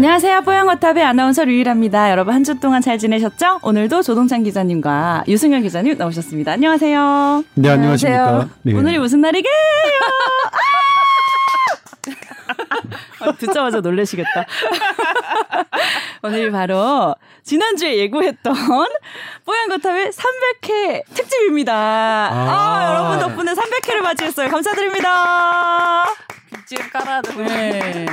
안녕하세요. 뽀양거탑의 아나운서 류일합니다. 여러분 한 주 동안 잘 지내셨죠? 오늘도 조동찬 기자님과 유승현 기자님 나오셨습니다. 안녕하세요. 네, 안녕하십니까. 네. 오늘이 무슨 날이게요? 아! 듣자마자 놀라시겠다. 오늘이 바로 지난주에 예고했던 뽀얀거탑의 300회 특집입니다. 아, 아 여러분 덕분에 300회를 맞이했어요. 감사드립니다. 빗질 깔아도. 네.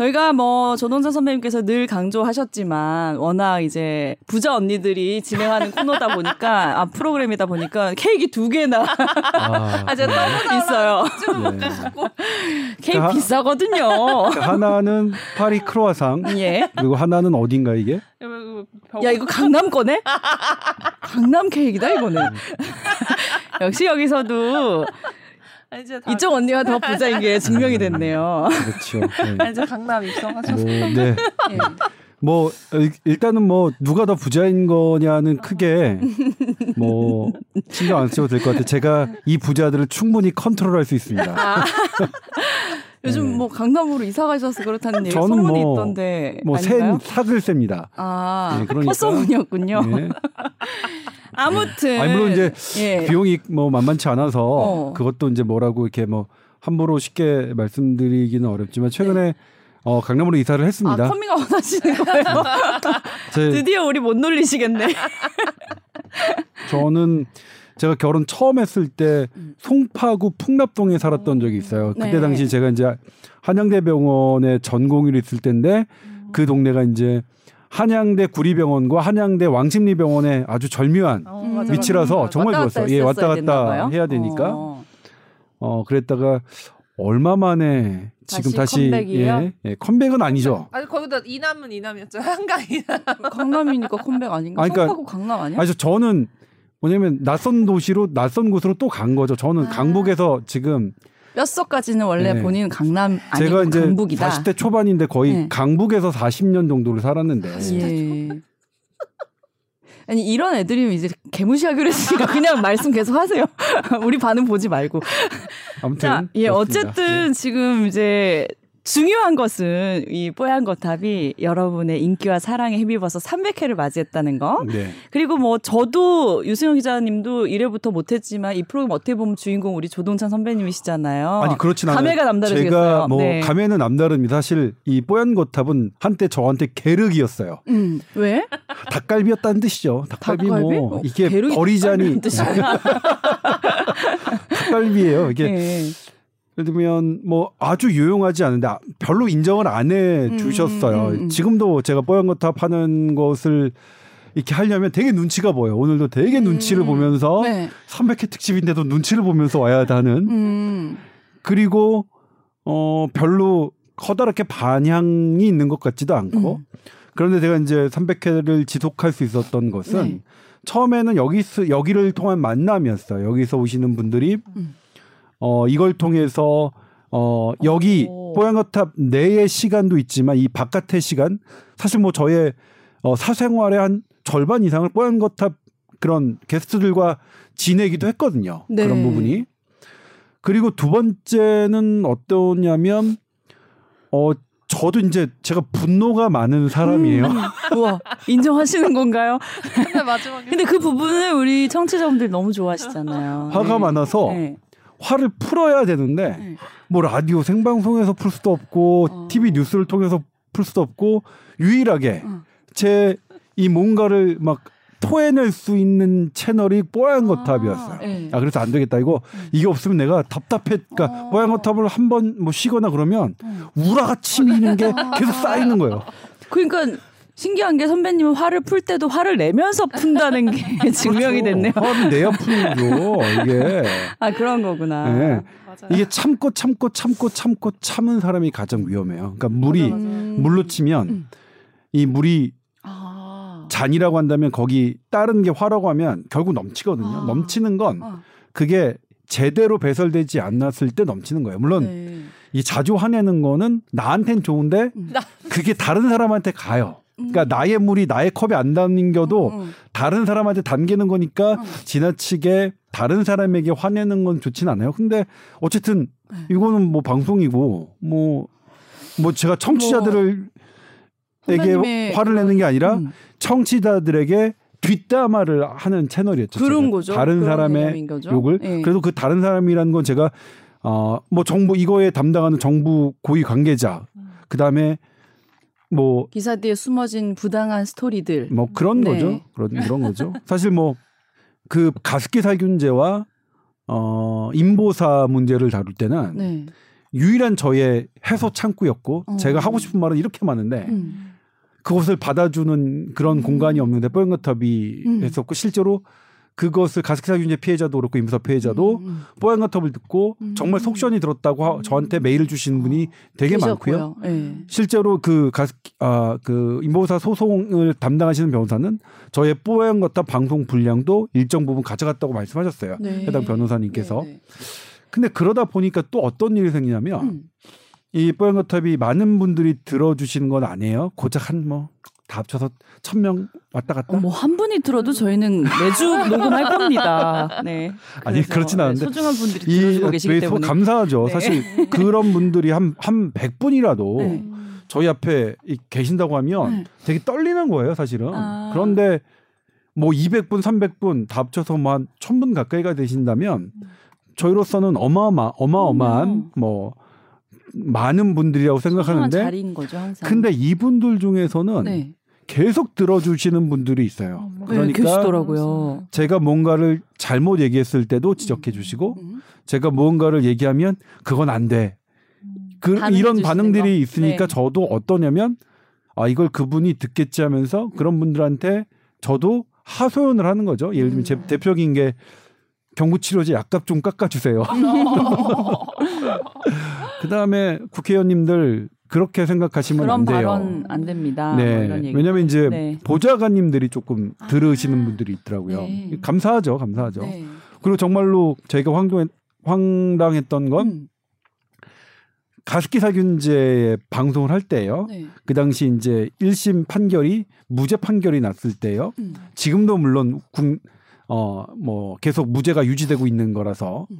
저희가 뭐 조동찬 선배님께서 늘 강조하셨지만 워낙 이제 부자 언니들이 진행하는 코너다 보니까 아 프로그램이다 보니까 케이크 두 개나 아, 아 제가 너무 있어요. 네. 케이크 하, 비싸거든요. 하나는 파리 크로아상. 예. 그리고 하나는 어딘가 이게? 야 이거 강남 거네? 강남 케이크다 이거는. 역시 여기서도 이쪽 언니가 더 부자인 게 증명이 됐네요. 그렇죠. 네. 이제 강남 입성하셨어요. 뭐, 네. 네. 뭐 일단은 뭐 누가 더 부자인 거냐는 크게 뭐 신경 안 써도 될 것 같아요. 제가 이 부자들을 충분히 컨트롤할 수 있습니다. 아. 요즘 네. 뭐 강남으로 이사 가셔서 그렇다는 얘기 소문이 뭐, 있던데 뭐센 삭을 셉니다. 아, 네, 그러니까 헛소문이었군요. 네. 아무튼 아니 물론 이제 예. 비용이 뭐 만만치 않아서 어. 그것도 이제 뭐라고 이렇게 뭐 함부로 쉽게 말씀드리기는 어렵지만 최근에 네. 어, 강남으로 이사를 했습니다. 아, 커밍아웃 하시는 거예요? 제, 드디어 우리 못 놀리시겠네. 저는 제가 결혼 처음 했을 때 음. 송파구 풍납동에 살았던 적이 있어요. 그때 네. 당시 제가 이제 한양대병원에 전공의로 있을 때인데 그 동네가 이제 한양대 구리병원과 한양대 왕십리병원에 아주 절묘한 어, 위치라서 음, 정말 좋았어요. 예, 왔다 갔다 해야 되니까. 어. 어, 그랬다가 얼마 만에 지금 다시, 다시 예, 예, 컴백은 아니죠. 아니 거기다 이남은 이남이었죠. 한강 이남. 강남이니까 컴백 아닌가? 아니, 그러니까, 강남 아니야? 아니 저는 뭐냐면 낯선 도시로 낯선 곳으로 또 간 거죠. 저는 아. 강북에서 지금 뼛속까지는 원래 네. 본인은 강남 아니고 제가 이제 강북이다. 40대 초반인데 거의 네. 강북에서 40년 정도를 살았는데. 예. 아니 이런 애들이면 이제 개무시하기로 했으니까 그냥 말씀 계속 하세요. 우리 반응 보지 말고. 아무튼 자, 예 어쨌든 네. 지금 이제 중요한 것은 이 뽀얀 거탑이 여러분의 인기와 사랑에 힘입어서 300회를 맞이했다는 거. 네. 그리고 뭐 저도 유승영 기자님도 1회부터 못했지만 이 프로그램 어떻게 보면 주인공 우리 조동찬 선배님이시잖아요. 아니 그렇진 않아요. 감회가 남다르시겠어요. 제가 뭐 네. 감회는 남다릅니다. 사실 이 뽀얀 거탑은 한때 저한테 계륵이었어요. 음, 왜? 닭갈비였다는 뜻이죠. 닭갈비, 닭갈비? 뭐 어, 이게 어리자니 닭갈비예요. 이게 네. 예를 들면 뭐 아주 유용하지 않은데 아, 별로 인정을 안 해 주셨어요. 음, 음, 음, 지금도 제가 뽀얀 거탑 하는 것을 이렇게 하려면 되게 눈치가 보여. 오늘도 되게 음, 눈치를 보면서 네. 300회 특집인데도 눈치를 보면서 와야 하는. 음. 그리고 어 별로 커다랗게 반향이 있는 것 같지도 않고. 음. 그런데 제가 이제 300회를 지속할 수 있었던 것은 네. 처음에는 여기 여기를 통한 만남이었어요. 여기서 오시는 분들이 음. 어 이걸 통해서 어 여기 뽀얀거탑 내의 시간도 있지만 이 바깥의 시간 사실 뭐 저의 어 사생활의 한 절반 이상을 뽀얀거탑 그런 게스트들과 지내기도 했거든요. 네. 그런 부분이. 그리고 두 번째는 어떠냐면 어 저도 이제 제가 분노가 많은 사람이에요. 음, 우와 인정하시는 건가요? 근데 마지막에 근데 그 부분을 우리 청취자분들 너무 좋아하시잖아요. 화가 네. 많아서 네. 화를 풀어야 되는데 네. 뭐 라디오 생방송에서 풀 수도 없고 어. TV 뉴스를 통해서 풀 수도 없고 유일하게 어. 제이 뭔가를 막 토해낼 수 있는 채널이 뽀얀 거탑이었어요. 아, 네. 아 그래서 안 되겠다 이거 음. 이게 없으면 내가 답답해. 그러니까 어. 뽀얀 거탑을 한 번 뭐 쉬거나 그러면 음. 우라가 치미는 게 계속 쌓이는 거예요. 그러니까 신기한 게 선배님은 화를 풀 때도 화를 내면서 푼다는 게 그렇죠. 증명이 됐네요. 화를 내야 푸는죠 이게. 아 그런 거구나. 네. 이게 참고 참고 참고 참고 참은 사람이 가장 위험해요. 그러니까 물이 맞아, 맞아. 물로 치면 음. 이 물이 아. 잔이라고 한다면 거기 다른 게 화라고 하면 결국 넘치거든요. 아. 넘치는 건 아. 그게 제대로 배설되지 않았을 때 넘치는 거예요. 물론 네. 이 자주 화내는 거는 나한텐 좋은데 음. 그게 다른 사람한테 가요. 그러니까 나의 물이 나의 컵에 안 담겨도 음, 음. 다른 사람한테 담기는 거니까 음. 지나치게 다른 사람에게 화내는 건 좋진 않아요. 근데 어쨌든 네. 이거는 뭐 방송이고 뭐뭐 뭐 제가 청취자들을 에게 화를 내는 게 아니라 음. 청취자들에게 뒷담화를 하는 채널이었죠. 그런. 거죠. 다른 사람의 욕을. 네. 그래도 그 다른 사람이라는 건 제가 어뭐 정부 이거에 담당하는 정부 고위 관계자 그 다음에 뭐 기사 뒤에 숨어진 부당한 스토리들 뭐 그런 네. 거죠. 그런 그런 거죠. 사실 뭐 그 가습기 살균제와 어 인보사 문제를 다룰 때는 네. 유일한 저의 해소 창구였고 어. 제가 하고 싶은 말은 이렇게 많은데 음. 그것을 받아주는 그런 음. 공간이 없는데 뽀얀거탑이 음. 했었고 실제로 그것을 가습기살균제 피해자도 그렇고 임사 피해자도 음. 음. 뽀얀 거탑을 듣고 음. 정말 속시원이 들었다고 음. 저한테 메일을 주시는 분이 되게 계셨고요. 많고요. 네. 실제로 그 가습 아그 임보사 소송을 담당하시는 변호사는 저의 뽀얀 거탑 방송 분량도 일정 부분 가져갔다고 말씀하셨어요. 네. 해당 변호사님께서. 네. 네. 근데 그러다 보니까 또 어떤 일이 생기냐면 음. 이 뽀얀 거탑이 많은 분들이 들어주시는 건 아니에요. 고작 한 뭐 다 합쳐서 천 명 왔다 갔다. 어, 뭐한 분이 들어도 저희는 매주 녹음할 겁니다. 네. 아니 그렇진 네, 않은데 소중한 분들이 들어주고 계시기 때문에 감사하죠. 네. 사실 그런 분들이 한한 100분이라도 네. 저희 앞에 계신다고 하면 네. 되게 떨리는 거예요, 사실은. 아. 그런데 뭐 200분, 300분 다 합쳐서 뭐 한 1000분 가까이가 되신다면 저희로서는 어마어마 어마어마한 음. 뭐 많은 분들이라고 생각하는데 자리인 거죠, 항상. 근데 이분들 중에서는 네. 계속 들어주시는 분들이 있어요. 네, 그러니까 계시더라고요. 제가 뭔가를 잘못 얘기했을 때도 지적해 주시고 음. 제가 무언가를 얘기하면 그건 안 돼. 그 이런 반응들이 거. 있으니까 네. 저도 어떠냐면 아 이걸 그분이 듣겠지 하면서 그런 분들한테 저도 하소연을 하는 거죠. 예를 들면 제 음. 대표적인 게 경구치료제 약값 좀 깎아주세요. 그 다음에 국회의원님들 그렇게 생각하시면 안 돼요. 발언 안 됩니다. 네. 뭐 왜냐하면 이제 네. 보좌관님들이 조금 아. 들으시는 분들이 있더라고요. 네. 감사하죠, 감사하죠. 네. 그리고 정말로 저희가 황당, 황당했던 건 음. 가습기 살균제 방송을 할 때요. 네. 그 당시 이제 1심 판결이 무죄 판결이 났을 때요. 음. 지금도 물론 군, 어, 뭐 계속 무죄가 유지되고 있는 거라서 음.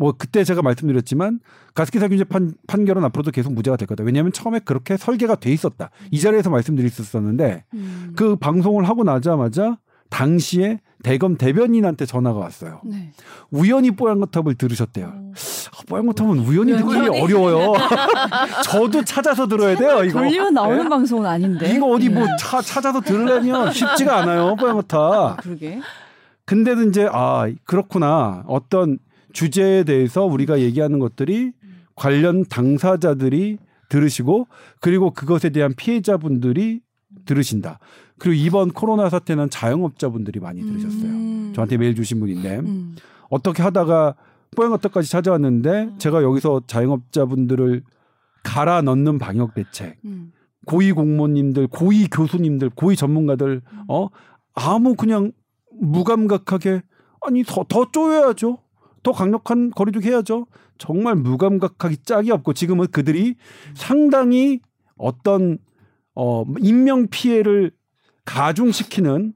뭐 그때 제가 말씀드렸지만 가습기 살균제 판, 판결은 앞으로도 계속 무죄가 될 거다. 왜냐하면 처음에 그렇게 설계가 돼 있었다. 이 자리에서 말씀드릴 수 있었는데 음. 그 방송을 하고 나자마자 당시에 대검 대변인한테 전화가 왔어요. 네. 우연히 뽀얀거탑을 들으셨대요. 아, 뽀얀거탑은 우연히 듣기 어려워요. 저도 찾아서 들어야 돼요. 이거 돌리면 나오는 네? 방송은 아닌데. 이거 어디 뭐 네. 차, 찾아서 들으려면 쉽지가 않아요. 뽀얀거탑. 그러게. 근데도 이제 아 그렇구나 어떤 주제에 대해서 우리가 얘기하는 것들이 관련 당사자들이 들으시고 그리고 그것에 대한 피해자분들이 들으신다. 그리고 이번 코로나 사태는 자영업자분들이 많이 들으셨어요. 음. 저한테 메일 주신 분인데 음. 어떻게 하다가 뽀얀거떡까지 찾아왔는데 음. 제가 여기서 자영업자분들을 갈아 넣는 방역 대책, 음. 고위 공무원님들, 고위 교수님들, 고위 전문가들 음. 어 아무 그냥 무감각하게 아니 더, 더 쪼여야죠. 더 강력한 거리두기 해야죠. 정말 무감각하기 짝이 없고 지금은 그들이 상당히 어떤 어 인명 피해를 가중시키는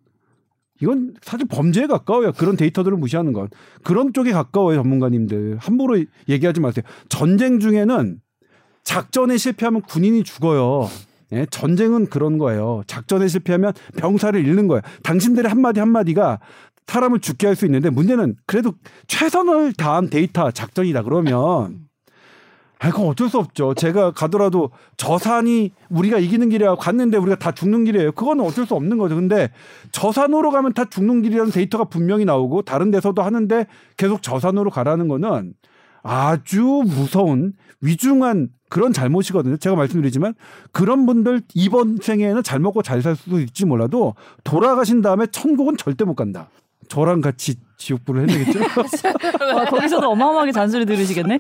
이건 사실 범죄에 가까워요. 그런 데이터들을 무시하는 것. 그런 쪽에 가까워요, 전문가님들. 함부로 얘기하지 마세요. 전쟁 중에는 작전에 실패하면 군인이 죽어요. 예, 전쟁은 그런 거예요. 작전에 실패하면 병사를 잃는 거예요. 당신들의 한마디 한마디가 사람을 죽게 할 수 있는데 문제는 그래도 최선을 다한 데이터 작전이다 그러면 아, 그건 어쩔 수 없죠. 제가 가더라도 저 산이 우리가 이기는 길이라고 갔는데 우리가 다 죽는 길이에요. 그거는 어쩔 수 없는 거죠. 근데 저 산으로 가면 다 죽는 길이라는 데이터가 분명히 나오고 다른 데서도 하는데 계속 저 산으로 가라는 거는 아주 무서운 위중한 그런 잘못이거든요. 제가 말씀드리지만 그런 분들 이번 생에는 잘 먹고 잘 살 수도 있지 몰라도 돌아가신 다음에 천국은 절대 못 간다. 저랑 같이 지옥불을 해내겠죠? 와, 거기서도 어마어마하게 잔소리 들으시겠네?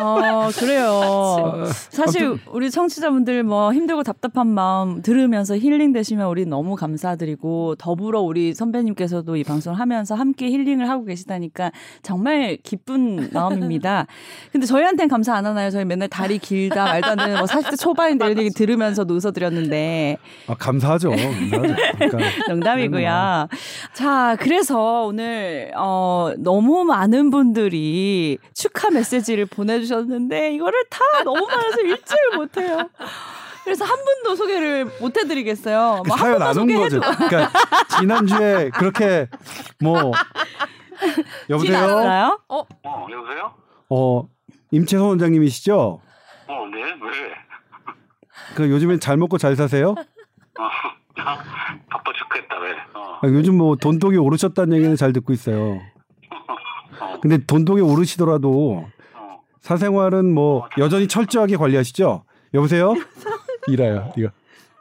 어, 그래요. 사실 우리 청취자분들 뭐 힘들고 답답한 마음 들으면서 힐링 되시면 우리 너무 감사드리고 더불어 우리 선배님께서도 이 방송을 하면서 함께 힐링을 하고 계시다니까 정말 기쁜 마음입니다. 근데 저희한테는 감사 안 하나요? 저희 맨날 다리 길다 말도 안 되는 뭐 40대 초반인데 이런 얘기 들으면서 웃어드렸는데. 아, 감사하죠. 감사하죠. 그러니까 농담이고요. 자, 그래서 오늘 어, 너무 많은 분들이 축하 메시지를 보내주셨는데 이거를 다 너무 많아서 읽지를 못해요. 그래서 한 분도 소개를 못 해드리겠어요. 그 사연 안온 거죠. 그러니까 지난주에 그렇게 뭐 여보세요? 어? 어 여보세요? 어 임채선 원장님이시죠? 어 네. 왜? 그 요즘엔 잘 먹고 잘 사세요? 어, 바빠 죽겠다 왜? 어. 아, 요즘 뭐 돈독이 오르셨다는 얘기는 잘 듣고 있어요. 어. 근데 돈독이 오르시더라도 어. 사생활은 뭐 여전히 철저하게 관리하시죠? 여보세요? 이라요, 이거.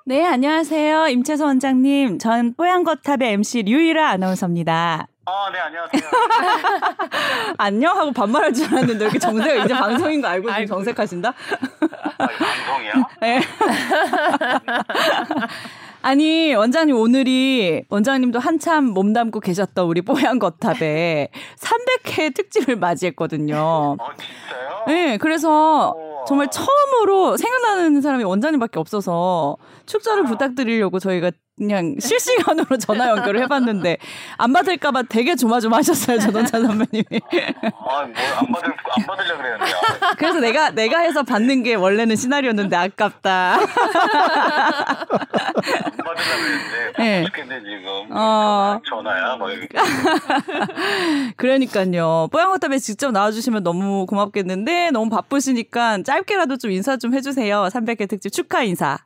네, 안녕하세요. 임채선 원장님. 전 뽀얀거탑의 MC 류이라 아나운서입니다. 아, 네, 안녕하세요. 안녕 하고 반말할 줄 알았는데 이렇게 정색 이제 방송인 거 알고 지금 정색하신다? 아, 방송이야? 네. 아니 원장님 오늘이 원장님도 한참 몸담고 계셨던 우리 뽀얀 거탑에 300회 특집을 맞이했거든요. 어 진짜요? 네, 그래서 우와. 정말 처음으로 생각나는 사람이 원장님밖에 없어서 축전을 아. 부탁드리려고 저희가 그냥 실시간으로 전화 연결을 해봤는데 안 받을까봐 되게 조마조마하셨어요 전원차 선배님이. 아뭘 안 받을 안 받으려 그랬는데. 그래서 내가 내가 해서 받는 게 원래는 시나리오였는데 아깝다. 안 받으려 그랬는데. 네. 지금. 어. 전화야 뭐 이렇게. 그러니까요. 뽀양호탑에 직접 나와주시면 너무 고맙겠는데 너무 바쁘시니까 짧게라도 좀 인사 좀 해주세요. 300회 특집 축하 인사.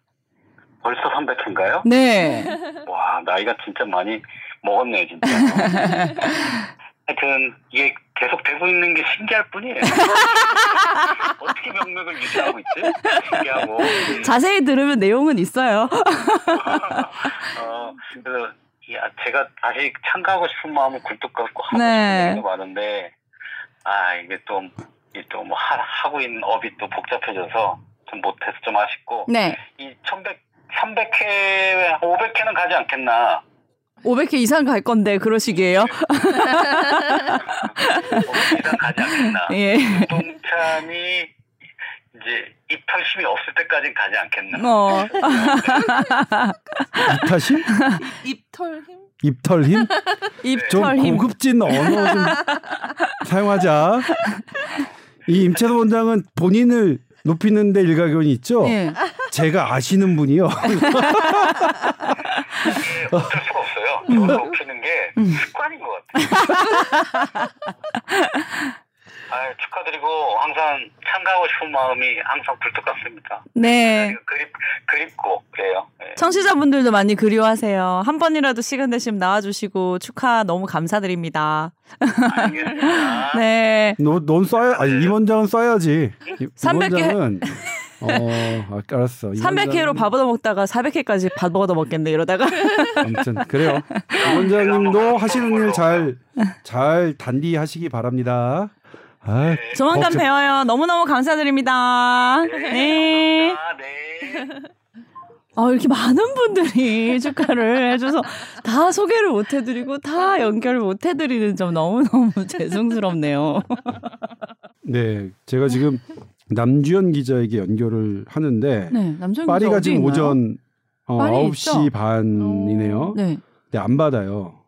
벌써 300회인가요? 네. 와, 나이가 진짜 많이 먹었네요, 진짜. 하여튼, 이게 계속 되고 있는 게 신기할 뿐이에요. 어떻게 명맥을 유지하고 있지? 신기하고. 자세히 들으면 내용은 있어요. 어, 그래서, 야, 제가 다시 참가하고 싶은 마음은 굴뚝 같고 하고 네. 싶은 게 많은데, 아, 이게 또, 또뭐 하고 있는 업이 또 복잡해져서 좀 못해서 좀 아쉽고, 네. 이 1100 300회, 500회는 가지 않겠나. 500회 이상 갈 건데 그러시기에요? 500회 이상 가지 않겠나. 예. 동참이 이제 입털심이 없을 때까지는 가지 않겠나. 어. 입타심? 입털힘? 입털힘? 입털힘. 좀 고급진 언어 좀 사용하자. 이 임채도 원장은 본인을 높이는데 일가견이 있죠. 네. 제가 아시는 분이요. 어쩔 수가 없어요. 음. 높이는 게 음. 습관인 것 같아요. 아, 축하드리고 항상 참가하고 싶은 마음이 항상 굴뚝 같습니다. 네. 그립 그립고 그래요. 네. 청취자분들도 많이 그리워하세요. 한 번이라도 시간 되시면 나와주시고 축하 너무 감사드립니다. 알겠습니다. 네. 넌 써야 아니 임원장은 써야지. 300개. 어, 아, 알았어. 300회로 밥 얻어 먹다가 400회까지 밥 얻어 먹겠네 이러다가. 아무튼 그래요. 임원장님도 하시는 일 잘 잘 단디 하시기 바랍니다. 아, 조만간 걱정... 배워요. 너무너무 감사드립니다. 네. 네. 네. 아, 이렇게 많은 분들이 축하를 해줘서 다 소개를 못 해드리고 다 연결을 못 해드리는 점 너무너무 죄송스럽네요. 네, 제가 지금 남주현 기자에게 연결을 하는데 네, 파리가 지금 있나요? 오전 어, 9시 있죠? 반이네요. 네. 근데 안 받아요.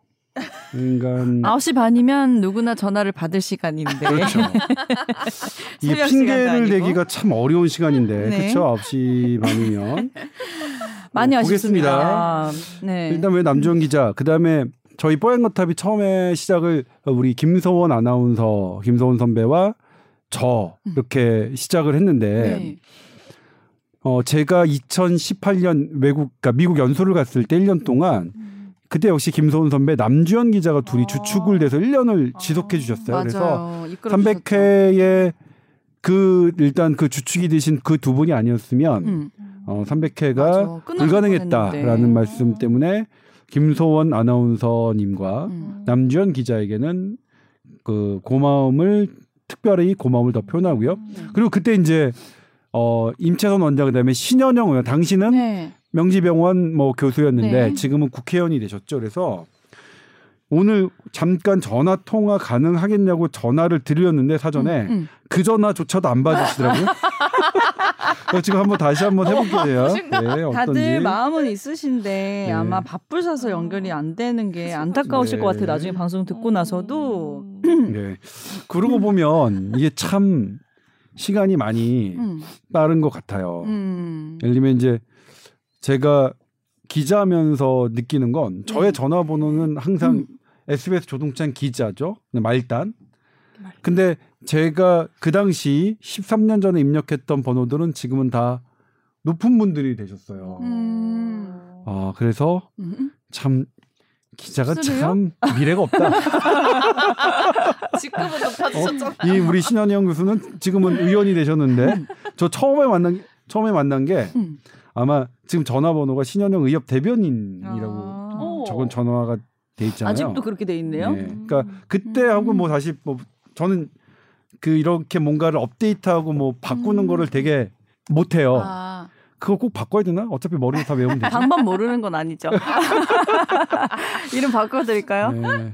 인간 9시 반이면 누구나 전화를 받을 시간인데. 그렇죠. 이 핑계를 대기가 참 어려운 시간인데. 네. 그렇죠. 9시 반이면. 많이 어, 아쉽습니다. 네. 일단 왜 남주원 기자, 그다음에 저희 뽀얀거탑이 처음에 시작을 우리 김서원 아나운서, 김서원 선배와 저 음. 이렇게 시작을 했는데 네. 어 제가 2018년 외국 그러니까 미국 연수를 갔을 때 1년 동안 음. 그때 역시 김소은 선배, 남주현 기자가 둘이 아. 주축을 돼서 1년을 아. 지속해 주셨어요. 그래서 300회에 그 일단 그 주축이 되신 그 두 분이 아니었으면 음. 어 300회가 불가능했다라는 말씀 때문에 김소원 아나운서님과 음. 남주현 기자에게는 그 고마움을 특별히 고마움을 더 표현하고요. 음. 그리고 그때 이제 어 임채선 원장 그다음에 신현영 의원 당신은 네. 명지병원 뭐 교수였는데 네. 지금은 국회의원이 되셨죠. 그래서 오늘 잠깐 전화 통화 가능하겠냐고 전화를 드렸는데 사전에 음, 음. 그 전화조차도 안 받으시더라고요. 지금 한번 다시 한번 해볼게요. 어, 네, 다들 마음은 있으신데 네. 아마 바쁘셔서 연결이 안 되는 게 안타까우실 네. 것 같아요. 나중에 방송 듣고 나서도. 네. 그러고 보면 이게 참 시간이 많이 음. 빠른 것 같아요. 음. 예를 들면 이제 제가 기자면서 느끼는 건 저의 네. 전화번호는 항상 음. SBS 조동찬 기자죠. 말단. 근데 제가 그 당시 13년 전에 입력했던 번호들은 지금은 다 높은 분들이 되셨어요. 음. 아, 그래서 음. 참 기자가 쓰래요? 참 미래가 없다. 직급은 높아지셨잖아요. 어, 이 우리 신현영 교수는 지금은 의원이 되셨는데 저 처음에 만난 처음에 만난 게 음. 아마 지금 전화번호가 신현영 의협 대변인이라고 아. 적은 전화가 돼 있잖아요. 아직도 그렇게 돼 있네요. 네. 그러니까 그때하고 뭐 다시 뭐 저는 그 이렇게 뭔가를 업데이트하고 뭐 바꾸는 음. 거를 되게 못해요. 아. 그거 꼭 바꿔야 되나? 어차피 머리로 다 외우면 되죠. 방법 모르는 건 아니죠. 이름 바꿔드릴까요? 네.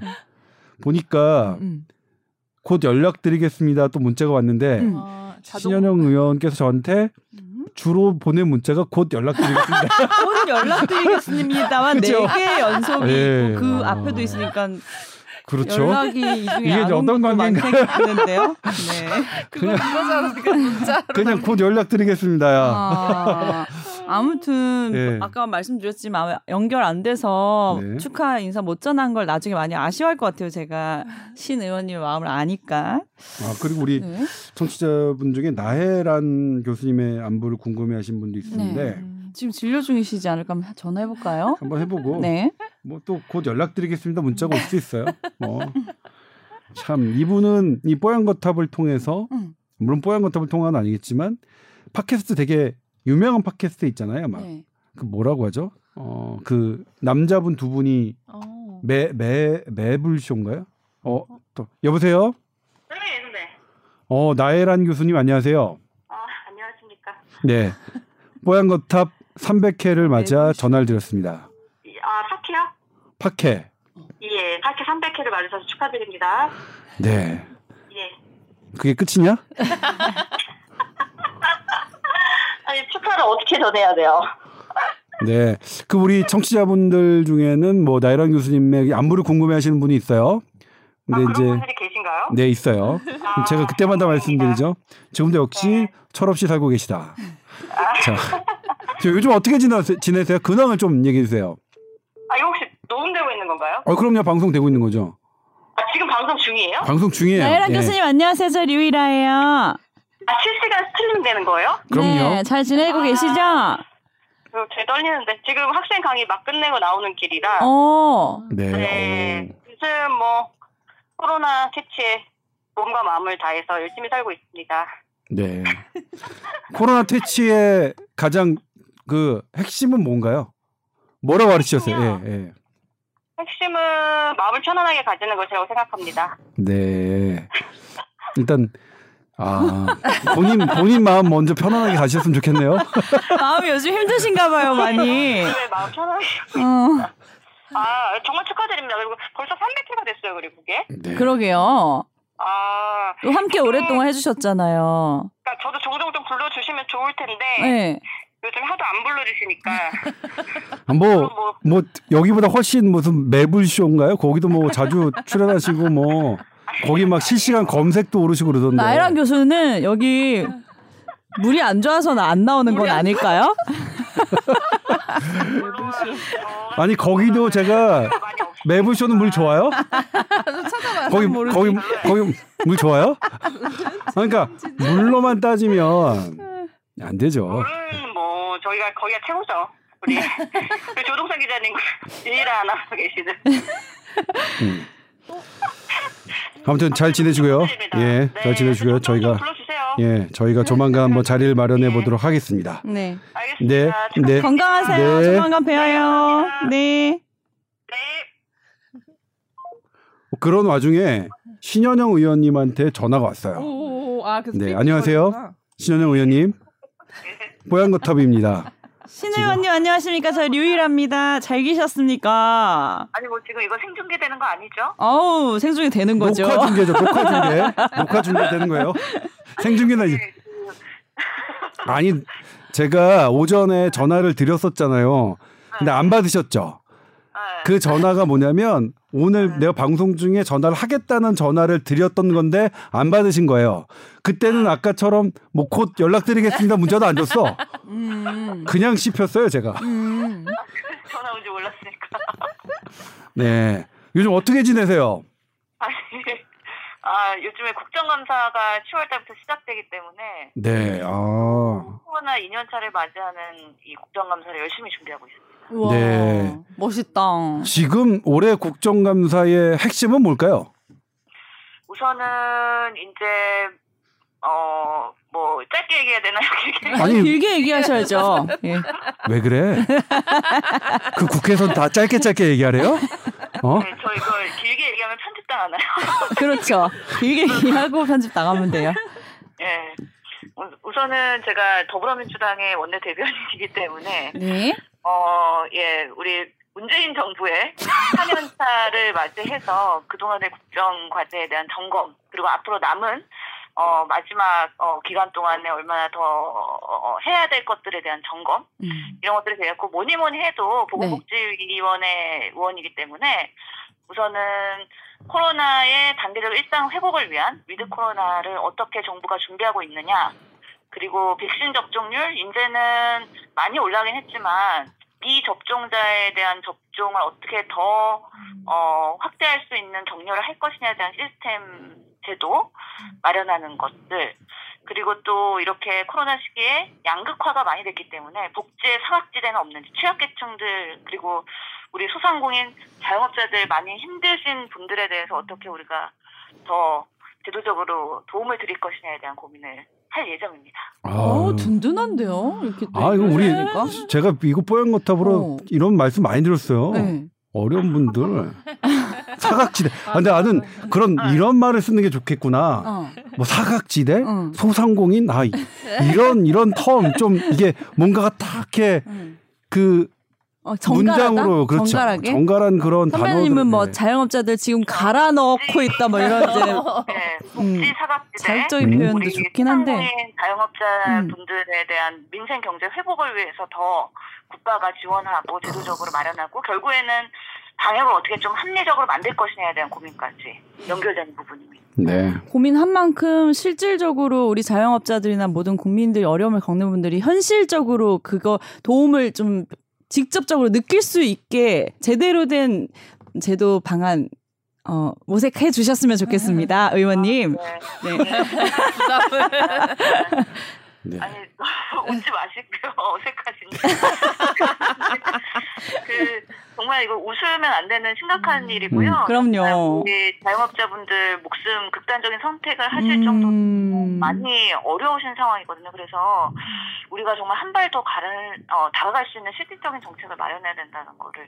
보니까 음. 곧 연락드리겠습니다. 또 문자가 왔는데 음. 아, 신현영 의원께서 저한테 음. 주로 보낸 문자가 곧 연락드리겠습니다. 곧 연락드리겠습니다만 네개 연속이 네. 그 아. 앞에도 있으니까 그렇죠. 연락이 이 중에 이게 어떤 관계인가요? 네. 그냥 그냥 곧 연락드리겠습니다 야. 아, 아무튼 네. 아까 말씀드렸지만 연결 안 돼서 네. 축하 인사 못 전한 걸 나중에 많이 아쉬워할 것 같아요. 제가 신 의원님의 마음을 아니까. 아 그리고 우리 네. 청취자분 중에 나혜란 교수님의 안부를 궁금해하신 분도 있는데. 네. 지금 진료 중이시지 않을까 한번 전화해 볼까요? 한번 해보고. 네. 뭐 또 곧 연락드리겠습니다. 문자가 올 수 있어요. 뭐. 참 이분은 이 뽀얀 거탑을 통해서 음. 물론 뽀얀 거탑을 통한 아니겠지만 팟캐스트 되게 유명한 팟캐스트 있잖아요. 막그 네. 뭐라고 하죠? 어 그 남자분 두 분이 매매 어. 매불쇼인가요? 어 또 여보세요? 네, 네. 어 나혜란 교수님 안녕하세요. 아 안녕하십니까? 네. 뽀얀 거탑 300회를 맞아 네, 전화를 드렸습니다. 아, 파케요? 파케. 예, 파케 300회를 맞으셔서 축하드립니다. 네. 예. 그게 끝이냐? 아니, 축하를 어떻게 전해야 돼요? 네. 그 우리 청취자분들 중에는 뭐 나이란 교수님의 안부를 궁금해 하시는 분이 있어요. 근데 아, 이제 분들이 계신가요? 네, 있어요. 아, 제가 그때마다 말씀드리죠. 지금도 역시 네. 철없이 살고 계시다. 아. 자, 요즘 어떻게 지내세요? 근황을 좀 얘기해 주세요. 아, 이거 혹시 녹음되고 있는 건가요? 어, 그럼요. 방송되고 있는 거죠. 아, 지금 방송 중이에요? 방송 중이에요. 나혜란 네. 교수님 안녕하세요. 저 류이라예요. 아, 실시간 스트리밍 되는 거예요? 그럼요. 네, 잘 지내고 아, 계시죠? 제 떨리는데 지금 학생 강의 막 끝내고 나오는 길이라. 어. 네. 네. 요즘 뭐 코로나 퇴치에 몸과 마음을 다해서 열심히 살고 있습니다. 네. 코로나 퇴치의 가장 그 핵심은 뭔가요? 뭐라고 가르치셨어요? 예, 예. 핵심은 마음을 편안하게 가지는 것이라고 생각합니다. 네. 일단 아 본인 본인 마음 먼저 편안하게 가셨으면 좋겠네요. 마음이 요즘 힘드신가 봐요 많이. 네, 마음 편안하게. 어. 아 정말 축하드립니다. 그리고 벌써 300회가 됐어요. 그리고 그게. 네. 그러게요. 아. 또 함께 오랫동안 해주셨잖아요. 그러니까 저도 종종 좀 불러주시면 좋을 텐데. 네. 요즘 하도 안 불러주시니까. 뭐, 뭐, 뭐, 여기보다 훨씬 무슨 매불쇼인가요? 거기도 뭐 자주 출연하시고 뭐, 거기 막 실시간 검색도 오르시고 그러던데. 나혜란 교수는 여기 물이 안 좋아서는 안 나오는 건 아닐까요? 아니 거기도 제가 매불쇼는 물 좋아요? 거기 거기 거기 물 좋아요? 그러니까 물로만 따지면 안 되죠. 물은 뭐 저희가 거기가 최고죠. 우리 조동선 기자님 아나운서 계시는. 음. 아무튼 잘 지내시고요. 예, 네, 잘 지내시고요. 저희가 예, 저희가 조만간 뭐 자리를 마련해 네. 보도록 하겠습니다. 네, 알겠습니다. 네, 네. 건강하세요. 네. 조만간 뵈어요. 네. 네. 그런 와중에 신현영 의원님한테 전화가 왔어요. 오, 아, 네, 안녕하세요. 신현영 의원님. 뽀얀거탑입니다. 신 의원님 안녕하십니까? 저 류일합니다. 잘 계셨습니까? 아니 뭐 지금 이거 생중계 되는 거 아니죠? 어우 생중계 되는 거죠. 녹화 중계죠. 녹화 중계. 녹화 중계 되는 거예요. 생중계는 네. 아니 제가 오전에 전화를 드렸었잖아요. 근데 안 받으셨죠? 네. 그 전화가 뭐냐면 오늘 네. 내가 방송 중에 전화를 하겠다는 전화를 드렸던 건데 안 받으신 거예요. 그때는 아까처럼 뭐 곧 연락드리겠습니다 문자도 안 줬어. 음. 그냥 씹혔어요 제가. 음. 전화 온지 몰랐으니까. 네. 요즘 어떻게 지내세요? 아니, 아, 요즘에 국정감사가 10월 달부터 시작되기 때문에 네. 아. 코로나 2년 차를 맞이하는 이 국정감사를 열심히 준비하고 있습니 다. 와, 네. 멋있다. 지금 올해 국정감사의 핵심은 뭘까요? 우선은 이제 어, 뭐, 짧게 얘기해야 되나요? 길게? 아니, 길게 얘기하셔야죠. 예. 왜 그래? 그 국회에선 다 짧게 짧게 얘기하래요? 어? 네, 저 이거 길게 얘기하면 편집 당하나요? 그렇죠. 길게 얘기하고 편집 당하면 돼요. 예. 우선은 제가 더불어민주당의 원내 대변인이기 때문에 네. 어, 예, 우리 문재인 정부의 4년차를 맞이해서 그동안의 국정 과제에 대한 점검 그리고 앞으로 남은 어, 마지막 어, 기간 동안에 얼마나 더 어, 해야 될 것들에 대한 점검 음. 이런 것들이 되었고 뭐니 뭐니 해도 보건복지위원회 네. 의원이기 때문에 우선은 코로나의 단계적 일상 회복을 위한 위드 코로나를 어떻게 정부가 준비하고 있느냐 그리고 백신 접종률 이제는 많이 올라가긴 했지만 미접종자에 대한 접종을 어떻게 더 어, 확대할 수 있는 격려를 할 것이냐에 대한 시스템 제도 마련하는 것들. 그리고 또 이렇게 코로나 시기에 양극화가 많이 됐기 때문에 복지의 사각지대는 없는지 취약계층들 그리고 우리 소상공인 자영업자들 많이 힘드신 분들에 대해서 어떻게 우리가 더 제도적으로 도움을 드릴 것이냐에 대한 고민을 할 예정입니다. 아, 어, 든든한데요. 이렇게 아 이거 우리 제가 이거 뽀얀 거탑으로 어. 이런 말씀 많이 들었어요. 네. 어려운 분들 사각지대. 아, 근데 나는 그런 어. 이런 말을 쓰는 게 좋겠구나. 어. 뭐 사각지대, 어. 소상공인, 아 이런 이런 텀 좀 이게 뭔가가 딱게 그 어, 문장으로 그렇죠. 정갈하게? 정갈한 그런 선배님은 뭐 네. 자영업자들 지금 갈아 넣고 있다 뭐 이런 이제 네, 복지 음, 사각지대 자극적인 표현도 좋긴 한데 자영업자 분들에 음. 대한 민생 경제 회복을 위해서 더 국가가 지원하고 제도적으로 마련하고 결국에는 방역을 어떻게 좀 합리적으로 만들 것이냐에 대한 고민까지 연결되는 부분입니다. 네. 고민한 만큼 실질적으로 우리 자영업자들이나 모든 국민들이 어려움을 겪는 분들이 현실적으로 그거 도움을 좀 직접적으로 느낄 수 있게 제대로 된 제도 방안 어, 모색해 주셨으면 좋겠습니다, 의원님. 아, 네. 네. 네. 아니 웃지 마시고요 어색하시니까 그 정말 이거 웃으면 안 되는 심각한 음, 일이고요. 음, 그럼요. 우리 자영업자분들 목숨 극단적인 선택을 하실 음. 정도로 많이 어려우신 상황이거든요. 그래서 우리가 정말 한 발더 어, 다가갈 수 있는 실질적인 정책을 마련해야 된다는 거를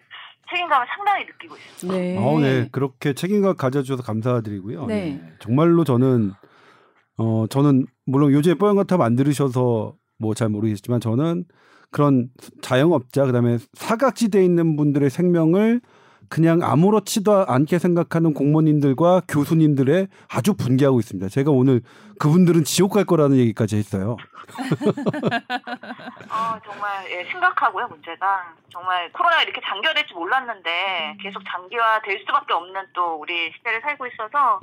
책임감을 상당히 느끼고 있습니다. 네. 어, 네. 그렇게 책임감 가져주셔서 감사드리고요. 네. 네. 정말로 저는 어 저는 물론 요즘에 뽀얀 거탑 안 들으셔서 뭐 잘 모르겠지만 저는 그런 자영업자 그다음에 사각지대에 있는 분들의 생명을 그냥 아무렇지도 않게 생각하는 공무원님들과 교수님들의 아주 분개하고 있습니다. 제가 오늘 그분들은 지옥 갈 거라는 얘기까지 했어요. 아 정말 예, 심각하고요 문제가 정말 코로나 이렇게 장기화될지 몰랐는데 계속 장기화될 수밖에 없는 또 우리 시대를 살고 있어서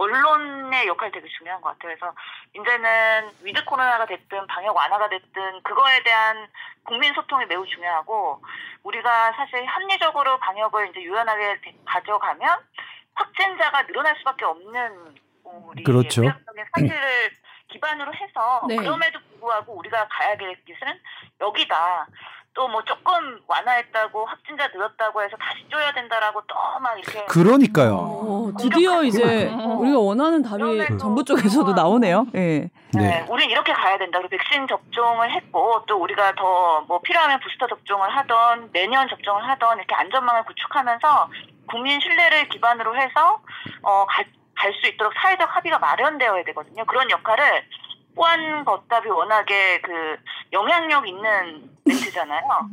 언론의 역할이 되게 중요한 것 같아요. 그래서 이제는 위드 코로나가 됐든 방역 완화가 됐든 그거에 대한 국민 소통이 매우 중요하고 우리가 사실 합리적으로 방역을 이제 유연하게 가져가면 확진자가 늘어날 수밖에 없는 우리 그렇죠. 사실을 기반으로 해서 네. 그럼에도 불구하고 우리가 가야 될 길은 여기다. 또 뭐 조금 완화했다고 확진자 늘었다고 해서 다시 쪼야 된다라고 또 막 이렇게 그러니까요. 오, 드디어 이제 우리가 원하는 답이 정부 쪽에서도 나오네요. 예. 네. 네. 우리는 이렇게 가야 된다. 그리고 백신 접종을 했고 또 우리가 더 뭐 필요하면 부스터 접종을 하던 내년 접종을 하던 이렇게 안전망을 구축하면서 국민 신뢰를 기반으로 해서 어, 갈 수 있도록 사회적 합의가 마련되어야 되거든요. 그런 역할을 호환 걷답이 워낙에 그 영향력 있는 멘트잖아요.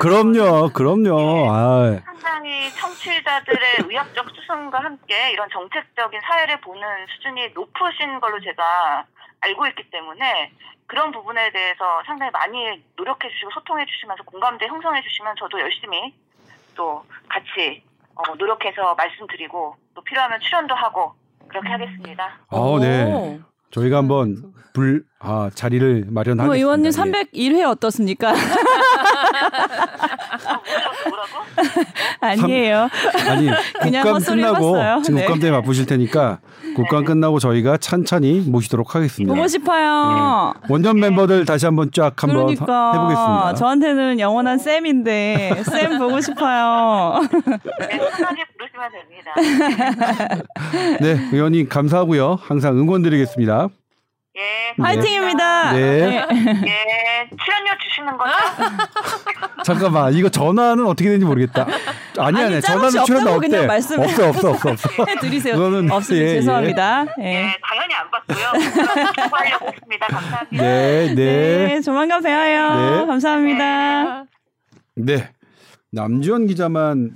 그럼요, 그럼요. 아. 상당히 청취자들의 의학적 수준과 함께 이런 정책적인 사회를 보는 수준이 높으신 걸로 제가 알고 있기 때문에 그런 부분에 대해서 상당히 많이 노력해 주시고 소통해 주시면서 공감대 형성해 주시면 저도 열심히 또 같이 어, 노력해서 말씀드리고 또 필요하면 출연도 하고 그렇게 하겠습니다. 아, 네. 저희가 한번 불, 아, 자리를 마련하겠습니다. 뭐 의원님 301회 예. 어떻습니까? 뭐라고? 아니에요. 아니, 국감 끝나고. 지금 네. 국감 때문에 바쁘실 테니까 국감 네. 끝나고 저희가 찬찬히 모시도록 하겠습니다. 보고 싶어요. 네. 원년 멤버들 다시 한번 쫙 한번 그러니까. 해보겠습니다. 저한테는 영원한 쌤인데 쌤 보고 싶어요. 네, 편 하게 부르시면 됩니다. 네, 의원님 감사하고요. 항상 응원드리겠습니다. 예. 파이팅입니다. 네. 네. 예. 출연료 주시는 거죠? 잠깐만, 이거 전화는 어떻게 되는지 모르겠다. 아니, 아니, 전화는 출연 없대. 말씀 없어, 없어, 없어, 없어. 해드리세요. 그거는 없으면 예, 예. 죄송합니다. 예. 예. 당연히 안 받고요. 공부하려고 했습니다. 감사합니다. 네, 네. 네 조만간 뵈어요. 네. 감사합니다. 네. 남지원 기자만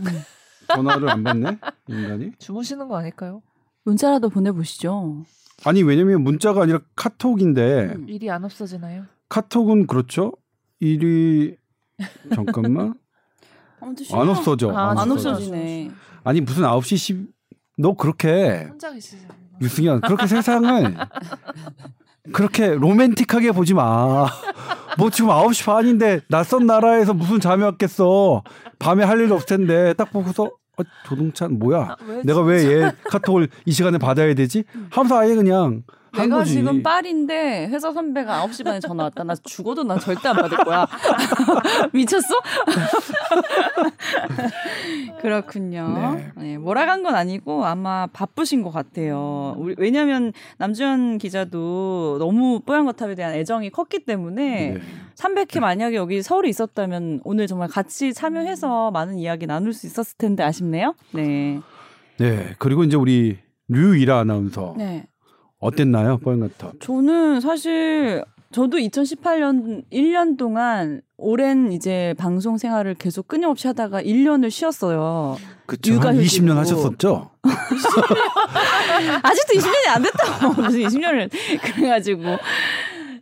전화를 안 받네, 인간이. 주무시는 거 아닐까요? 문자라도 보내보시죠. 아니 왜냐면 문자가 아니라 카톡인데 음, 일이 안 없어지나요? 카톡은 그렇죠. 일이 잠깐만 안 없어져. 아, 안, 없어지네. 아니 무슨 9시 10... 너 그렇게 혼자 계시잖아요. 유승현 그렇게 세상을 그렇게 로맨틱하게 보지 마. 뭐 지금 9시 반인데 낯선 나라에서 무슨 잠이 왔겠어. 밤에 할 일도 없을 텐데 딱 보고서 어, 조동찬 뭐야? 아, 왜 내가 왜 얘 카톡을 이 시간에 받아야 되지? 하면서 아예 그냥 한 내가 거지. 지금 빨인데 회사 선배가 9시 반에 전화 왔다. 나 죽어도 난 절대 안 받을 거야. 미쳤어? 그렇군요. 네. 네, 몰아간 건 아니고 아마 바쁘신 것 같아요. 우리, 왜냐하면 남주현 기자도 너무 뽀얀 거탑에 대한 애정이 컸기 때문에 네. 300회 만약에 여기 서울에 있었다면 오늘 정말 같이 참여해서 많은 이야기 나눌 수 있었을 텐데 아쉽네요. 네. 네. 그리고 이제 우리 류이라 아나운서. 네. 어땠나요, 뽀얀 거탑? 저는 사실 저도 2018년 1년 동안 오랜 이제 방송 생활을 계속 끊임없이 하다가 1년을 쉬었어요. 그쵸. 한 20년 하셨었죠? 아직도 20년이 안 됐다고. 무슨 20년을. 그래가지고.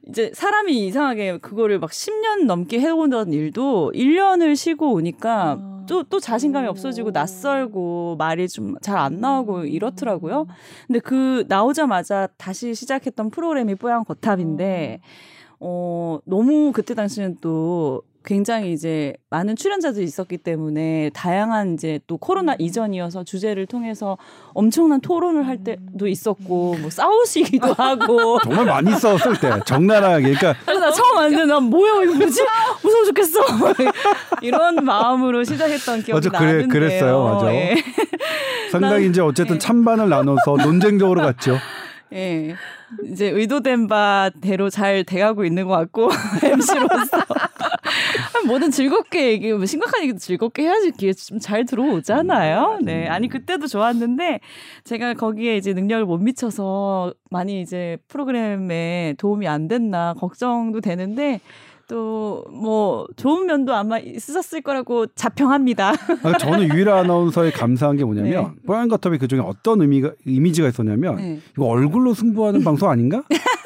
이제 사람이 이상하게 그거를 막 10년 넘게 해오던 일도 1년을 쉬고 오니까 아. 또, 또 자신감이 없어지고 낯설고 말이 좀 잘 안 나오고 이렇더라고요. 근데 그 나오자마자 다시 시작했던 프로그램이 뽀얀 거탑인데, 어, 너무 그때 당시는 또 굉장히 이제 많은 출연자들이 있었기 때문에 다양한 이제 또 코로나 음. 이전이어서 주제를 통해서 엄청난 토론을 할 때도 있었고 뭐 싸우시기도 하고 정말 많이 싸웠을 때 적나라하게 그러니까 나 처음 왔는데 난 뭐야 이거 뭐지 무서워 죽겠어 이런 마음으로 시작했던 기억이 맞아, 나는데요. 그랬어요, 맞아. 예. 상당히 이제 어쨌든 예. 찬반을 나눠서 논쟁적으로 갔죠. 예. 이제 의도된 바대로 잘 돼가고 있는 것 같고 MC로서 뭐든 즐겁게 얘기, 뭐 심각한 얘기도 즐겁게 해야지 기회 좀잘 들어오잖아요. 네, 아니 그때도 좋았는데 제가 거기에 이제 능력을 못 미쳐서 많이 이제 프로그램에 도움이 안 됐나 걱정도 되는데 또 뭐 좋은 면도 아마 있었을 거라고 자평합니다. 아, 저는 유일한 아나운서에 감사한 게 뭐냐면 네. 뽀얀 거탑이 그 중에 어떤 의미가 이미지가 있었냐면 네. 이거 얼굴로 승부하는 방송 아닌가?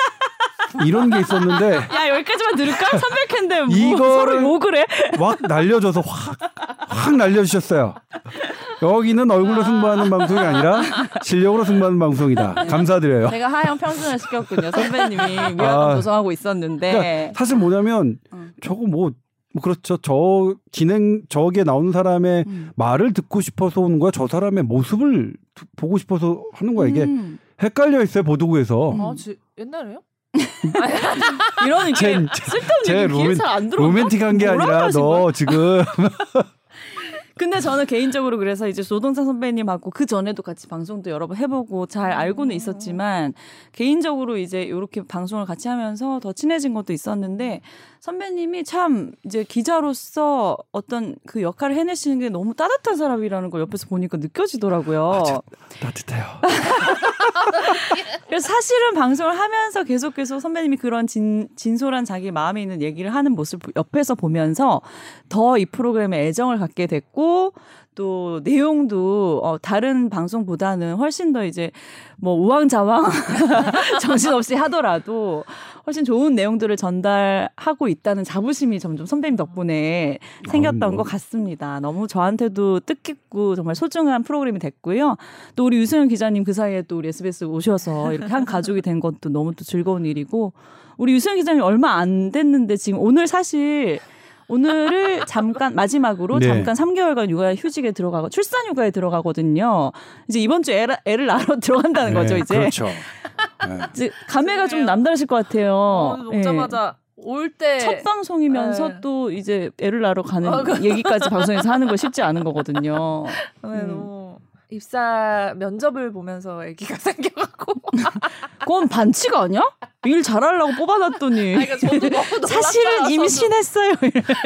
이런 게 있었는데 야 여기까지만 들을까? 300회인데 뭐 이거를 욕을 해? 막 날려줘서 확 확 날려주셨어요. 여기는 얼굴로 승부하는 방송이 아니라 실력으로 승부하는 방송이다. 네. 감사드려요. 제가 하영 평준을 시켰군요. 선배님이 아, 조성하고 있었는데. 그러니까 사실 뭐냐면 음. 저거 뭐, 뭐 그렇죠. 저 진행 저기에 나오는 사람의 음. 말을 듣고 싶어서 오는 거야. 저 사람의 모습을 보고 싶어서 하는 거야. 이게 음. 헷갈려 있어요 보도국에서. 아, 지, 옛날에요? 이런 이게 쓸데없는 얘기 잘안 들어. 로맨틱한 게 아니라 너 지금 근데 저는 개인적으로 그래서 이제 조동찬 선배님하고 그 전에도 같이 방송도 여러 번 해보고 잘 알고는 있었지만 개인적으로 이제 이렇게 방송을 같이 하면서 더 친해진 것도 있었는데 선배님이 참 이제 기자로서 어떤 그 역할을 해내시는 게 너무 따뜻한 사람이라는 걸 옆에서 보니까 느껴지더라고요. 아, 따뜻해요. 그래서 사실은 방송을 하면서 계속 계속 선배님이 그런 진, 진솔한 자기 마음에 있는 얘기를 하는 모습 옆에서 보면서 더 이 프로그램에 애정을 갖게 됐고 또 내용도 어, 다른 방송보다는 훨씬 더 이제 뭐 우왕좌왕 정신없이 하더라도 훨씬 좋은 내용들을 전달하고 있다는 자부심이 점점 선배님 덕분에 생겼던 뭐. 것 같습니다. 너무 저한테도 뜻깊고 정말 소중한 프로그램이 됐고요. 또 우리 유승현 기자님 그 사이에 또 우리 SBS 오셔서 이렇게 한 가족이 된 것도 너무 또 즐거운 일이고 우리 유승현 기자님 얼마 안 됐는데 지금 오늘 사실 오늘을 잠깐 마지막으로 네. 잠깐 3개월간 육아 휴직에 들어가고 출산 육아에 들어가거든요. 이제 이번 주에 애를, 애를 낳으러 들어간다는 네, 거죠, 이제. 그렇죠. 네. 이제 감회가 좀 남다르실 것 같아요. 어, 오자마자 올 때 첫 방송이면서 네. 또 이제 애를 낳으러 가는 어, 그... 얘기까지 방송에서 하는 거 쉽지 않은 거거든요. 네, 음. 너무 입사 면접을 보면서 아기가 생겨갖고 그건 반칙 아니야? 일 잘하려고 뽑아놨더니 아니, 그러니까 사실은 임신했어요.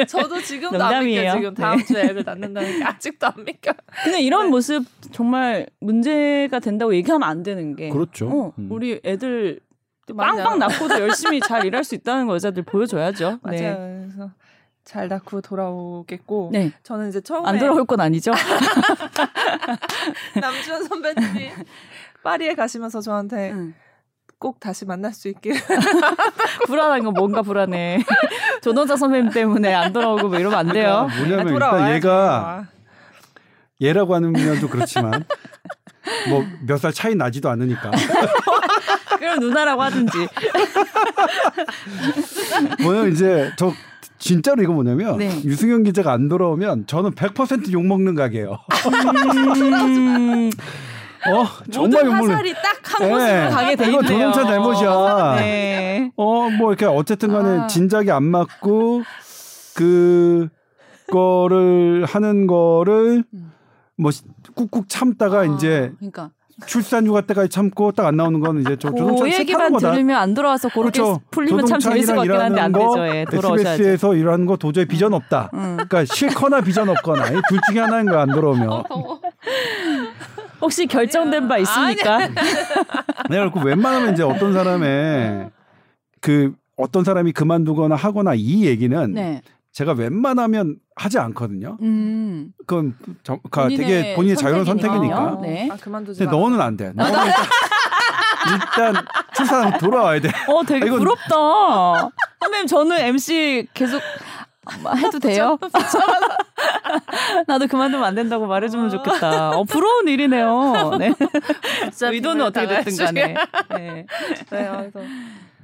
저도 지금도 농담이에요. 안 믿겨 지금 다음 네. 주에 애를 낳는다는 게 아직도 안 믿겨. 근데 이런 네. 모습 정말 문제가 된다고 얘기하면 안 되는 게 그렇죠. 어, 음. 우리 애들 빵빵 낳고도 열심히 잘 일할 수 있다는 거 여자들 보여줘야죠. 맞아요. 네. 그래서 잘 낳고 돌아오겠고 네. 저는 이제 처음에 안 돌아올 건 아니죠. 남주현 선배님이 파리에 가시면서 저한테 응. 꼭 다시 만날 수 있길 불안한 건 뭔가 불안해. 조노자 선배님 때문에 안 돌아오고 뭐 이러면 안 돼요. 그러니까 뭐냐면 아, 일단 얘가 얘라고 하는 면도 그렇지만 뭐 몇 살 차이 나지도 않으니까. 그럼 누나라고 하든지. 뭐냐 이제 저 진짜로 이거 뭐냐면 네. 유승현 기자가 안 돌아오면 저는 100%욕 먹는 가게예요. 음... 어 정말 화살이 딱한 곳으로 네. 가게 돼 있네요. 이거 조동찬 잘못이야. 네. 어 뭐 이렇게 어쨌든 간에 아. 진작에 안 맞고 그 거를 하는 거를 음. 뭐 꾹꾹 참다가 아, 이제 그러니까. 출산 휴가 때까지 참고 딱 안 나오는 건 이제 저 조동찬 그 얘기만 거다. 들으면 안 돌아와서 그렇게 그렇죠. 풀리면 참 재밌을 것 같긴 한데 안 되죠. 예. SBS에서 일하는 거 도저히 비전 없다. 음. 그러니까 싫거나 비전 없거나 둘 중에 하나인 거야 안 돌아오면. 혹시 결정된 바 있습니까? 내가 그 웬만하면 이제 어떤 사람의 그 어떤 사람이 그만두거나 하거나 이 얘기는 네. 제가 웬만하면 하지 않거든요. 음. 그건 저, 그 되게 본인의 자유로운 선택이니까. 네. 아, 그만두지 근데 너는 안 돼. 너는 일단, 일단 출산 돌아와야 돼. 어, 되게 아, 부럽다. 선배님 저는 MC 계속 해도 돼요? 나도 그만두면 안 된다고 말해주면 좋겠다. 어, 부러운 일이네요. 네. 의도는 어떻게 됐든 간에. 네. 네. 그래서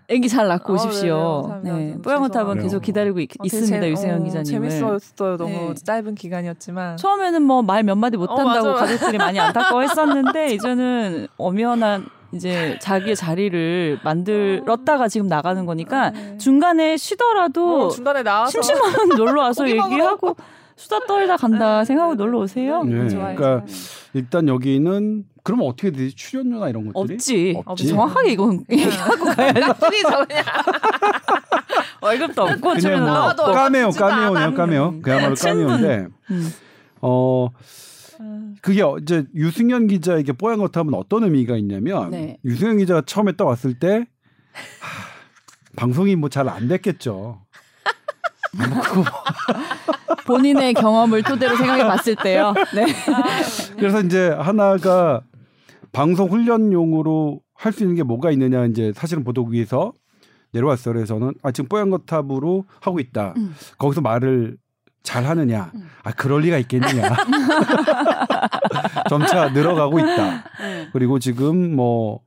애기 잘 낳고 어, 오십시오. 네, 네. 뽀양호탑은 계속 기다리고 있, 어, 습니다 유세영 어, 기자님. 재밌었어요. 너무 네. 짧은 기간이었지만 처음에는 뭐 말 몇 마디 못한다고 어, 가족들이 많이 안타까워했었는데 이제는 엄연한 이제 자기의 자리를 만들었다가 지금 나가는 거니까 네. 중간에 쉬더라도 어, 중간에 나와서 심심하면 놀러 와서 얘기하고 수다 떨다 간다 네. 생각하고 놀러 오세요. 네. 그러니까 일단 여기는 그러면 어떻게 되지? 출연료나 이런 것들이 없지. 없지. 정확하게 이건 얘기하고 가야지. 그냥 월급도 없고 그냥 뭐 까메오 까메오네요 까메오. 그야말로 까메오인데 음. 어 그게 이제 유승현 기자에게 뽀얀 것 하면 어떤 의미가 있냐면 네. 유승현 기자가 처음에 딱 왔을 때 하, 방송이 뭐 잘 안 됐겠죠. 뭐 본인의 경험을 토대로 생각해 봤을 때요. 네. 그래서 이제 하나가 방송 훈련용으로 할 수 있는 게 뭐가 있느냐 이제 사실은 보도국에서 내려왔어요. 그래서 저는 아 지금 뽀얀 거탑으로 하고 있다. 음. 거기서 말을 잘 하느냐? 음. 아 그럴 리가 있겠느냐? 점차 늘어가고 있다. 네. 그리고 지금 뭐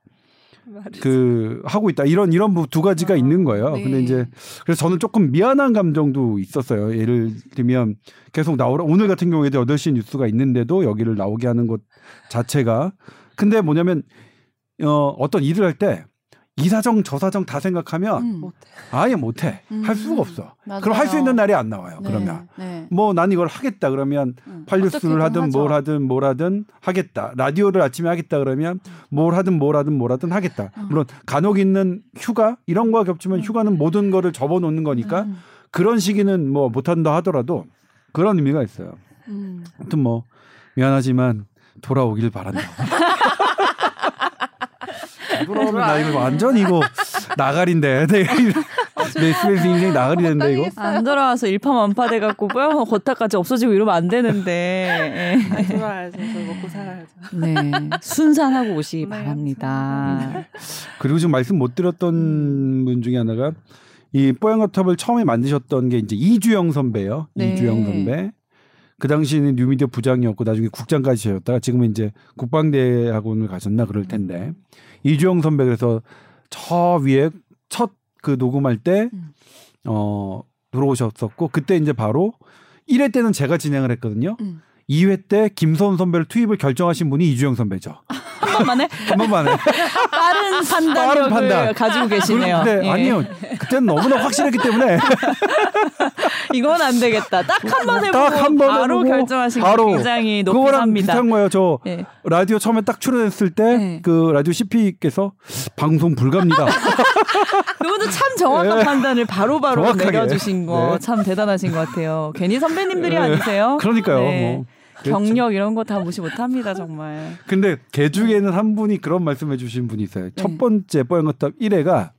그 하고 있다 이런 이런 두 가지가 아, 있는 거예요. 네. 근데 이제 그래서 저는 조금 미안한 감정도 있었어요. 예를 들면 계속 나오라 오늘 같은 경우에도 8시 뉴스가 있는데도 여기를 나오게 하는 것 자체가 근데 뭐냐면 어 어떤 일을 할 때 이사정 저사정 다 생각하면 음. 아예 못해 음. 할 수가 없어. 맞아요. 그럼 할 수 있는 날이 안 나와요. 네. 그러면 네. 뭐난 이걸 하겠다 그러면 음. 팔뉴스를 하든 하죠. 뭘 하든 뭘 하든 하겠다. 라디오를 아침에 하겠다 그러면 뭘 하든 뭘 하든 뭘 하든 하겠다. 음. 물론 간혹 있는 휴가 이런 거와 겹치면 음. 휴가는 모든 거를 접어놓는 거니까 음. 그런 시기는 뭐 못한다 하더라도 그런 의미가 있어요. 아무튼 뭐 미안하지만 돌아오길 바란다. 돌아오면 나 이거 완전 이거 나가린데. 네. 어, 내 스페이스 인생 나가리 된다 이거. 안 돌아와서 일파만파 돼갖고 뽀얀 거탑까지 없어지고 이러면 안 되는데. 예. 돌아야죠. 먹고 살아야죠. 네, 순산하고 오시기 네, 바랍니다. 네. 그리고 지금 말씀 못 드렸던 음. 분 중에 하나가 이 뽀얀거탑을 처음에 만드셨던 게 이제 이주영 선배요. 네. 이주영 선배. 그 당시에는 뉴미디어 부장이었고 나중에 국장까지 셨다가 지금은 이제 국방대학원을 가셨나 그럴 텐데 음. 이주영 선배 그래서 저 위에 첫 그 녹음할 때 음. 어, 들어오셨었고 그때 이제 바로 1회 때는 제가 진행을 했거든요. 음. 2회 때 김선 선배를 투입을 결정하신 분이 이주영 선배죠. 한 번만에? 한 번만에. 빠른 판단력을 빠른 판단. 가지고 계시네요. 네, 예. 아니요. 그때는 너무나 확실했기 때문에 이건 안 되겠다. 딱 한 번 해보고 딱 한 번 바로 결정하신 바로 굉장히 높이 삽니다. 비슷한 거예요. 저 예. 라디오 처음에 딱 출연했을 때그 예. 그 라디오 CP께서 방송 불가입니다. 그분도 참 정확한 예. 판단을 바로바로 바로 내려주신 거참 네. 대단하신 것 같아요. 괜히 선배님들이 네. 아니세요? 그러니까요. 네. 뭐. 경력 이런 거 다 무시 못합니다 정말. 근데 개 중에는 한 분이 그런 말씀해 주신 분이 있어요. 네. 첫 번째 뽀얀거탑 1회가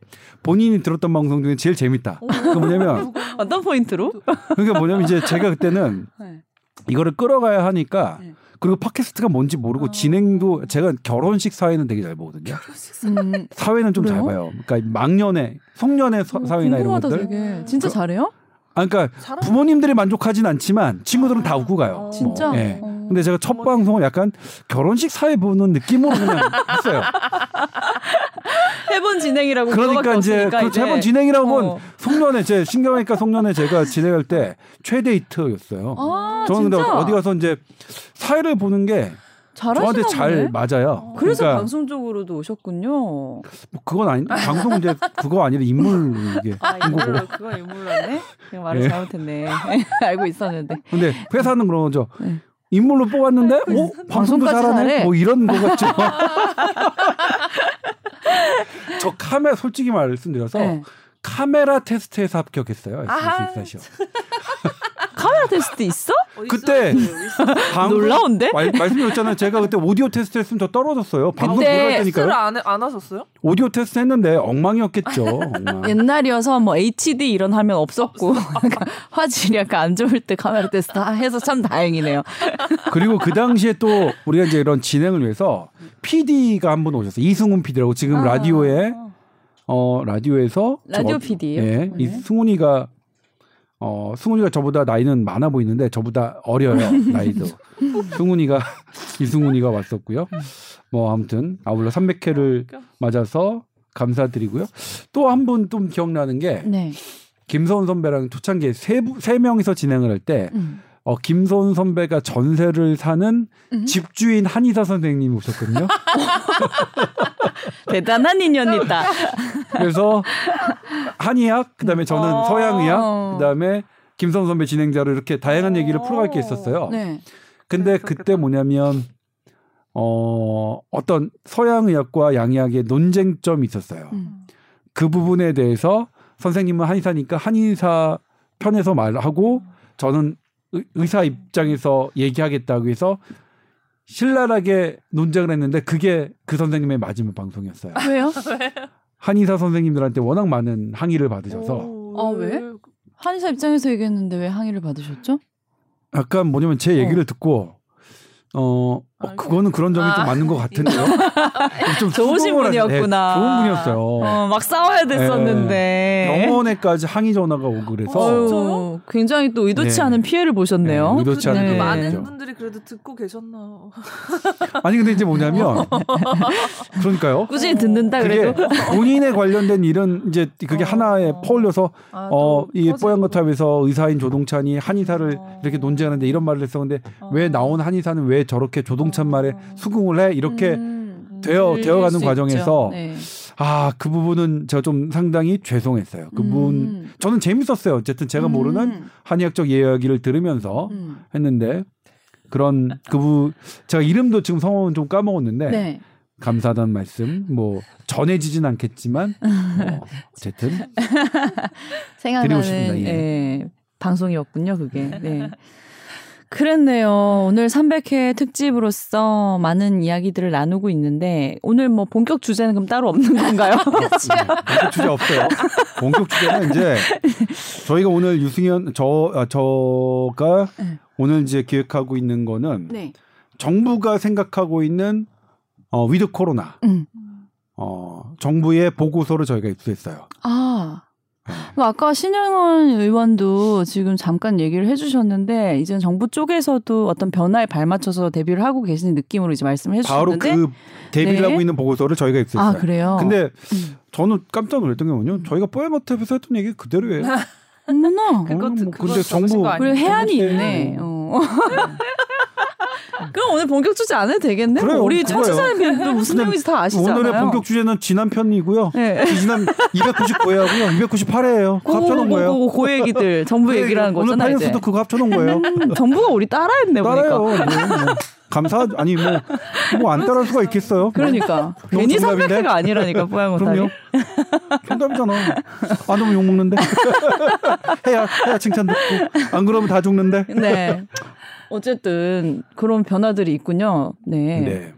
본인이 들었던 방송 중에 제일 재밌다. 그 뭐냐면 어떤 포인트로? 그러니까 뭐냐면 이제 제가 그때는 네. 이거를 끌어가야 하니까 네. 그리고 팟캐스트가 뭔지 모르고 아. 진행도 제가 결혼식 사회는 되게 잘 보거든요. 음. 사회는 좀 잘 봐요. 그러니까 망년에 송년회 어, 사회나 이런 것들. 되게. 진짜 그, 잘해요? 아, 그러니까 부모님들이 만족하진 않지만 친구들은 다 웃고 가요. 어. 진짜? 뭐, 예. 어. 근데 제가 첫 방송을 약간 결혼식 사회 보는 느낌으로 그냥 했어요. 해본 진행이라고 그러니까 이제 그 해본 진행이라고 어. 송년회 제 신경외과 송년회 제가 진행할 때 최데이트였어요. 아, 저는 근데 어디 가서 이제 사회를 보는 게 저한테 잘 맞아요. 그래서 그러니까 방송적으로도 오셨군요. 뭐 그건 아니 방송 이제 그거 아니라 인물 이게 아, 인물로 그건 인물로네. 그냥 말을 네. 잘못했네. 알고 있었는데. 근데 회사는 그런 거죠. 네. 인물로 뽑았는데, 어 방송도 잘하네. 잘해. 뭐 이런 거 같죠. 저 카메라 솔직히 말씀드려서 네. 카메라 테스트에서 합격했어요. s 테스트 있어? 그때 방 놀라운데? 말, 말씀드렸잖아요. 제가 그때 오디오 테스트 했으면 저 떨어졌어요. 방송 들어갈 테니까요. 안, 안 하셨어요? 오디오 테스트 했는데 엉망이었겠죠. 엉망. 옛날이어서 뭐 HD 이런 화면 없었고 화질이 약간 안 좋을 때 카메라 테스트 해서 참 다행이네요. 그리고 그 당시에 또 우리가 이제 이런 진행을 위해서 PD가 한 분 오셨어요. 이승훈 PD라고 지금 아. 라디오에 어 라디오에서 라디오 PD 예, 네. 이 승훈이가 어 승훈이가 저보다 나이는 많아 보이는데 저보다 어려요 나이도 승훈이가 이승훈이가 왔었고요. 뭐 아무튼 아울러 300회를 맞아서 감사드리고요. 또 한 분 좀 기억나는 게 네. 김서훈 선배랑 초창기에 세, 세 명이서 진행을 할때 음. 어, 김선 선배가 전세를 사는 음? 집주인 한의사 선생님이 오셨거든요. 대단한 인연이다. 그래서 한의학, 그다음에 저는 어~ 서양의학, 그다음에 김선 선배 진행자로 이렇게 다양한 얘기를 풀어갈 게 있었어요. 네. 근데 그때 뭐냐면 어, 어떤 서양의학과 양의학의 논쟁점이 있었어요. 음. 그 부분에 대해서 선생님은 한의사니까 한의사 편에서 말하고 저는 의사 입장에서 얘기하겠다고 해서 신랄하게 논쟁을 했는데 그게 그 선생님의 마지막 방송이었어요. 왜요? 한의사 선생님들한테 워낙 많은 항의를 받으셔서. 아 왜? 한의사 입장에서 얘기했는데 왜 항의를 받으셨죠? 약간 뭐냐면 제 얘기를 어. 듣고 어, 어 그거는 그런 점이 아. 좀 맞는 것 같은데요. 좀 좋으신 분이었구나. 네, 좋은 분이었어요. 어, 막 싸워야 됐었는데 네. 병원에까지 항의 전화가 오고 그래서 어, 굉장히 또 의도치 네. 않은 피해를 보셨네요. 네, 의도치 않은 네. 많은 분들이 그래도 듣고 계셨나. 아니 근데 이제 뭐냐면 그러니까요. 꾸준히 듣는다 그래도 본인에 관련된 일은 이제 그게 어. 하나에 퍼올려서 아, 어 이 뽀얀 거탑에서 의사인 조동찬이 한의사를 어. 이렇게 논쟁하는데 이런 말을 했어. 근데 왜 나온 한의사는 왜 저렇게 조동 찬 말에 어. 수긍을 해 이렇게 음, 되어 되어가는 과정에서 네. 아그 부분은 제가 좀 상당히 죄송했어요. 그분 음. 저는 재밌었어요. 어쨌든 제가 모르는 음. 한의학적 이야기를 들으면서 음. 했는데 그런 그분 제가 이름도 지금 성함은 좀 까먹었는데 네. 감사하다는 말씀 뭐 전해지진 않겠지만 뭐 어쨌든 드리고 싶습니다. 예. 예. 방송이었군요 그게. 네. 그랬네요. 오늘 300회 특집으로서 많은 이야기들을 나누고 있는데 오늘 뭐 본격 주제는 그럼 따로 없는 건가요? 본격 주제 없어요. 본격 주제는 이제 저희가 오늘 유승현 저 아, 저가 네. 오늘 이제 기획하고 있는 거는 네. 정부가 생각하고 있는 어, 위드 코로나 음. 어, 정부의 보고서를 저희가 입수했어요. 아. 그 아까 신영원 의원도 지금 잠깐 얘기를 해주셨는데 이제 정부 쪽에서도 어떤 변화에 발맞춰서 대비를 하고 계시는 느낌으로 이제 말씀을 해주셨는데 바로 그 대비를 네. 하고 있는 보고서를 저희가 입수했어요. 아 그래요? 근데 음. 저는 깜짝 놀랐던 게 뭐냐면 저희가 뽀얀마트에서 했던 얘기 그대로예요. 어머나. 그것, 어, 뭐 근데 정부 그리고 해안이 있네. 어. 그럼 오늘 본격 주제 안 해도 되겠네. 그래요, 우리 청취자님들 무슨 내용인지 다 아시잖아요. 오늘의 본격 주제는 지난 편이고요. 네. 지난 299회하고요. 298회예요. 그거 합쳐놓은 거예요. 고, 고 얘기들 정부 네, 얘기라는 거잖아요. 오늘 파이언스도 그거 합쳐놓은 거예요. 음, 정부가 우리 따라했네 따라요. 보니까. 뭐, 뭐. 감사 아니 뭐 뭐 안 따라할 수가 있겠어요. 그러니까 괜히 선배가 아니라니까 뽀얀 그럼요. 정답이잖아. 안 하면 욕 먹는데. 해야 해야 칭찬 듣고 안 그러면 다 죽는데. 네. 어쨌든 그런 변화들이 있군요. 네. 네.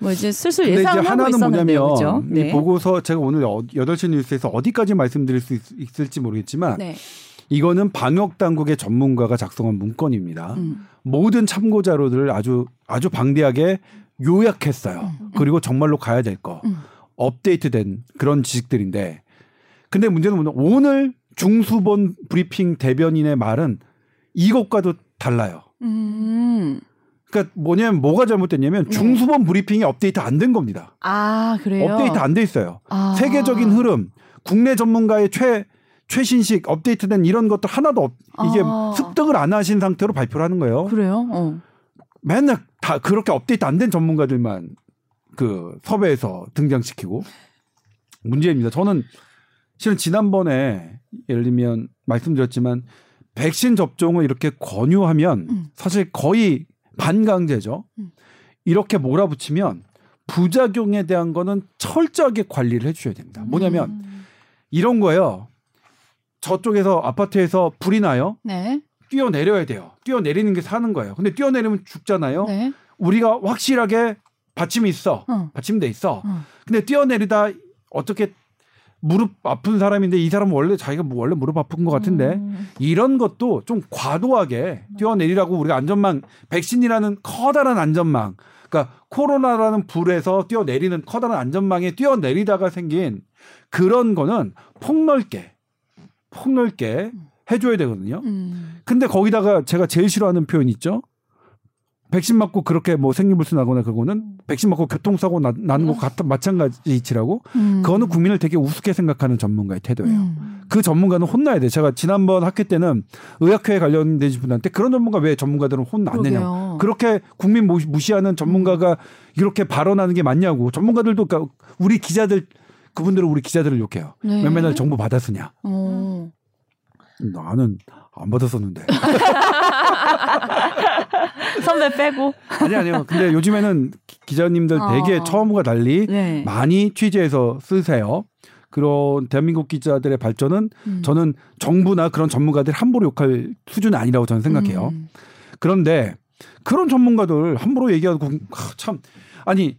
뭐 이제 슬슬 예상하고 하나는 뭐냐면 그렇죠? 네. 이 보고서 제가 오늘 8시 뉴스에서 어디까지 말씀드릴 수 있, 을지 모르겠지만 네. 이거는 방역 당국의 전문가가 작성한 문건입니다. 음. 모든 참고 자료들을 아주 아주 방대하게 요약했어요. 음. 그리고 정말로 가야 될 거. 음. 업데이트된 그런 지식들인데 근데 문제는 뭐냐 오늘 중수본 브리핑 대변인의 말은 이것과도 달라요. 음. 그러니까 뭐냐면 뭐가 잘못됐냐면 네. 중수본 브리핑이 업데이트 안 된 겁니다. 아 그래요? 업데이트 안 돼 있어요. 아. 세계적인 흐름, 국내 전문가의 최 최신식 업데이트된 이런 것도 하나도 없, 이게 아. 습득을 안 하신 상태로 발표를 하는 거예요. 그래요? 어. 맨날 다 그렇게 업데이트 안 된 전문가들만 그 섭외해서 등장시키고 문제입니다. 저는 실은 지난번에 예를 들면 말씀드렸지만 백신 접종을 이렇게 권유하면 음. 사실 거의 반강제죠. 음. 이렇게 몰아붙이면 부작용에 대한 거는 철저하게 관리를 해주셔야 됩니다. 뭐냐면 음. 이런 거예요. 저쪽에서 아파트에서 불이 나요. 네. 뛰어내려야 돼요. 뛰어내리는 게 사는 거예요. 근데 뛰어내리면 죽잖아요. 네. 우리가 확실하게 받침이 있어. 어. 받침돼 있어. 어. 근데 뛰어내리다 어떻게 무릎 아픈 사람인데 이 사람은 원래 자기가 뭐 원래 무릎 아픈 것 같은데 음. 이런 것도 좀 과도하게 뛰어내리라고 우리가 안전망 백신이라는 커다란 안전망 그러니까 코로나라는 불에서 뛰어내리는 커다란 안전망에 뛰어내리다가 생긴 그런 거는 폭넓게 폭넓게 해줘야 되거든요. 음. 근데 거기다가 제가 제일 싫어하는 표현 있죠. 백신 맞고 그렇게 뭐 생리불순 나거나 그거는 음. 백신 맞고 교통사고 나, 나는 것 같은 마찬가지 이치라고 음. 그거는 국민을 되게 우습게 생각하는 전문가의 태도예요. 음. 그 전문가는 혼나야 돼. 제가 지난번 학회 때는 의학회에 관련된 분한테 그런 전문가 왜 전문가들은 혼 안 내냐. 그렇게 국민 무시하는 전문가가 이렇게 발언하는 게 맞냐고. 전문가들도 그러니까 우리 기자들 그분들은 우리 기자들을 욕해요. 네. 왜 맨날 정보 받아 쓰냐. 어. 나는 안 받았었는데. 선배 빼고. 아니 아니요. 근데 요즘에는 기자님들 되게 어. 처음과 달리 네. 많이 취재해서 쓰세요. 그런 대한민국 기자들의 발전은 음. 저는 정부나 그런 전문가들 함부로 욕할 수준은 아니라고 저는 생각해요. 음. 그런데 그런 전문가들 함부로 얘기하고 참 아니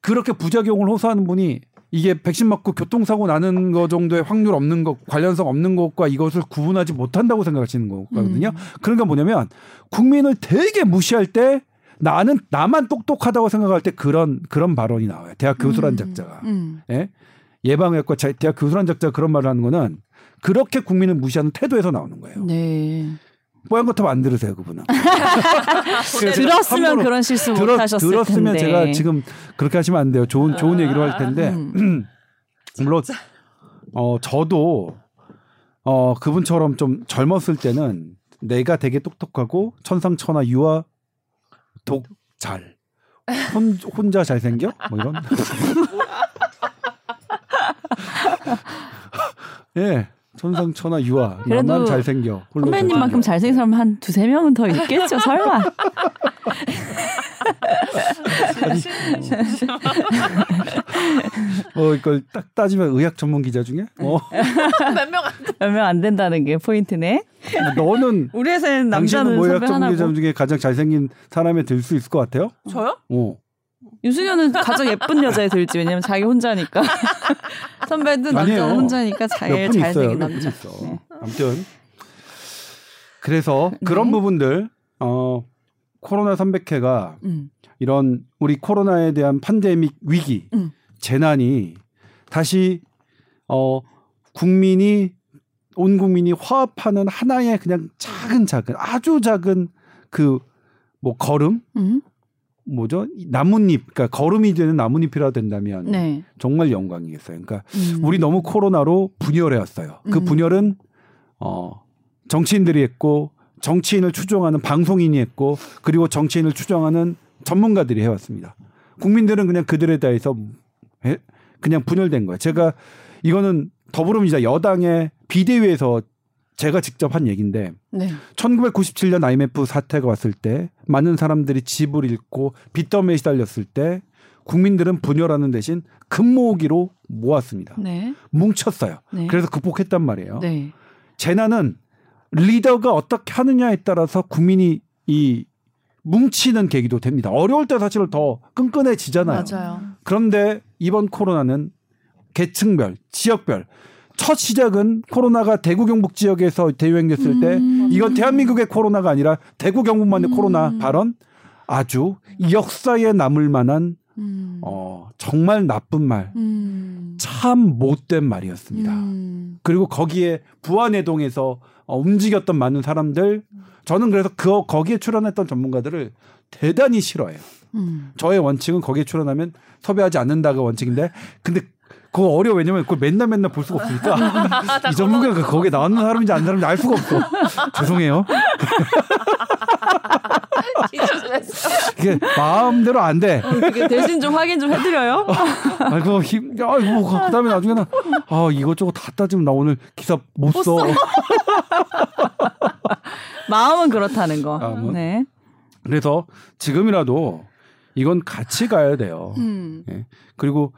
그렇게 부작용을 호소하는 분이 이게 백신 맞고 교통사고 나는 거 정도의 확률 없는 것 관련성 없는 것과 이것을 구분하지 못한다고 생각하시는 거거든요. 음. 그러니까 뭐냐면 국민을 되게 무시할 때 나는 나만 똑똑하다고 생각할 때 그런 그런 발언이 나와요. 대학 교수란 음. 작자가 음. 예? 예방의학과 대학 교수란 작자가 그런 말을 하는 거는 그렇게 국민을 무시하는 태도에서 나오는 거예요. 네. 뽀얀 것도 안 들으세요 그분은. 들었으면 그런 실수 못 하셨을 들었으면 텐데. 제가 지금 그렇게 하시면 안 돼요. 좋은 좋은 얘기로 할 텐데 음. 물론 어 저도 어 그분처럼 좀 젊었을 때는 내가 되게 똑똑하고 천상천하 유아 독잘 혼, 혼자 잘생겨 뭐 이런 예 천상천하 유아. 나만 잘생겨. 선배님만큼 잘생긴 사람 한 두세 명은 더 있겠죠, 설마. 뭐 이걸 딱 따지면 의학 전문 기자 중에 어. 몇명 안 된다는 게 포인트네. 뭐 너는 우리 회사는 남자는 뭐 의학 전문 기자 중에 가장 잘생긴 사람에 들 수 있을 것 같아요? 저요? 어. 유승현은 가장 예쁜 여자에 들지 왜냐면 자기 혼자니까 선배도 남자 혼자니까 제일 잘생긴 남자. 네. 아무튼 그래서 네. 그런 부분들 어 코로나 300회가 음. 이런 우리 코로나에 대한 판데믹 위기 음. 재난이 다시 어 국민이 온 국민이 화합하는 하나의 그냥 작은 작은 아주 작은 그 뭐 걸음 음. 뭐죠 나뭇잎 그러니까 걸음이 되는 나뭇잎이라 된다면 네. 정말 영광이겠어요. 그러니까 음. 우리 너무 코로나로 분열해 왔어요. 그 음. 분열은 어 정치인들이 했고 정치인을 추종하는 방송인이 했고 그리고 정치인을 추종하는 전문가들이 해왔습니다. 국민들은 그냥 그들에 대해서 그냥 분열된 거예요. 제가 이거는 더불어민주당 여당의 비대위에서 제가 직접 한 얘기인데 네. 1997년 IMF 사태가 왔을 때 많은 사람들이 집을 잃고 빚더미에 시달렸을 때 국민들은 분열하는 대신 금 모으기로 모았습니다. 네. 뭉쳤어요. 네. 그래서 극복했단 말이에요. 네. 재난은 리더가 어떻게 하느냐에 따라서 국민이 이 뭉치는 계기도 됩니다. 어려울 때 사실 더 끈끈해지잖아요. 맞아요. 그런데 이번 코로나는 계층별, 지역별 첫 시작은 코로나가 대구 경북 지역에서 대유행됐을 음. 때 이건 대한민국의 코로나가 아니라 대구 경북만의 음. 코로나 발언 아주 역사에 남을 만한 음. 어 정말 나쁜 말, 음. 참 못된 말이었습니다. 음. 그리고 거기에 부안해동에서 어, 움직였던 많은 사람들 저는 그래서 그 거기에 출연했던 전문가들을 대단히 싫어해요. 음. 저의 원칙은 거기에 출연하면 섭외하지 않는다가 원칙인데 근데 그거 어려워 왜냐면 그걸 맨날 맨날 볼 수가 없으니까 이 전문가가 거기에 나왔는 사람인지 안 사람인지 알 수가 없어. 죄송해요. 이게 마음대로 안 돼. 어, 대신 좀 확인 좀 해드려요. 아이고 힘, 아이고 그다음에 나중에는 아 이것저것 다 따지면 나 오늘 기사 못 써. 마음은 그렇다는 거. 마음은. 네. 그래서 지금이라도 이건 같이 가야 돼요. 음. 네. 그리고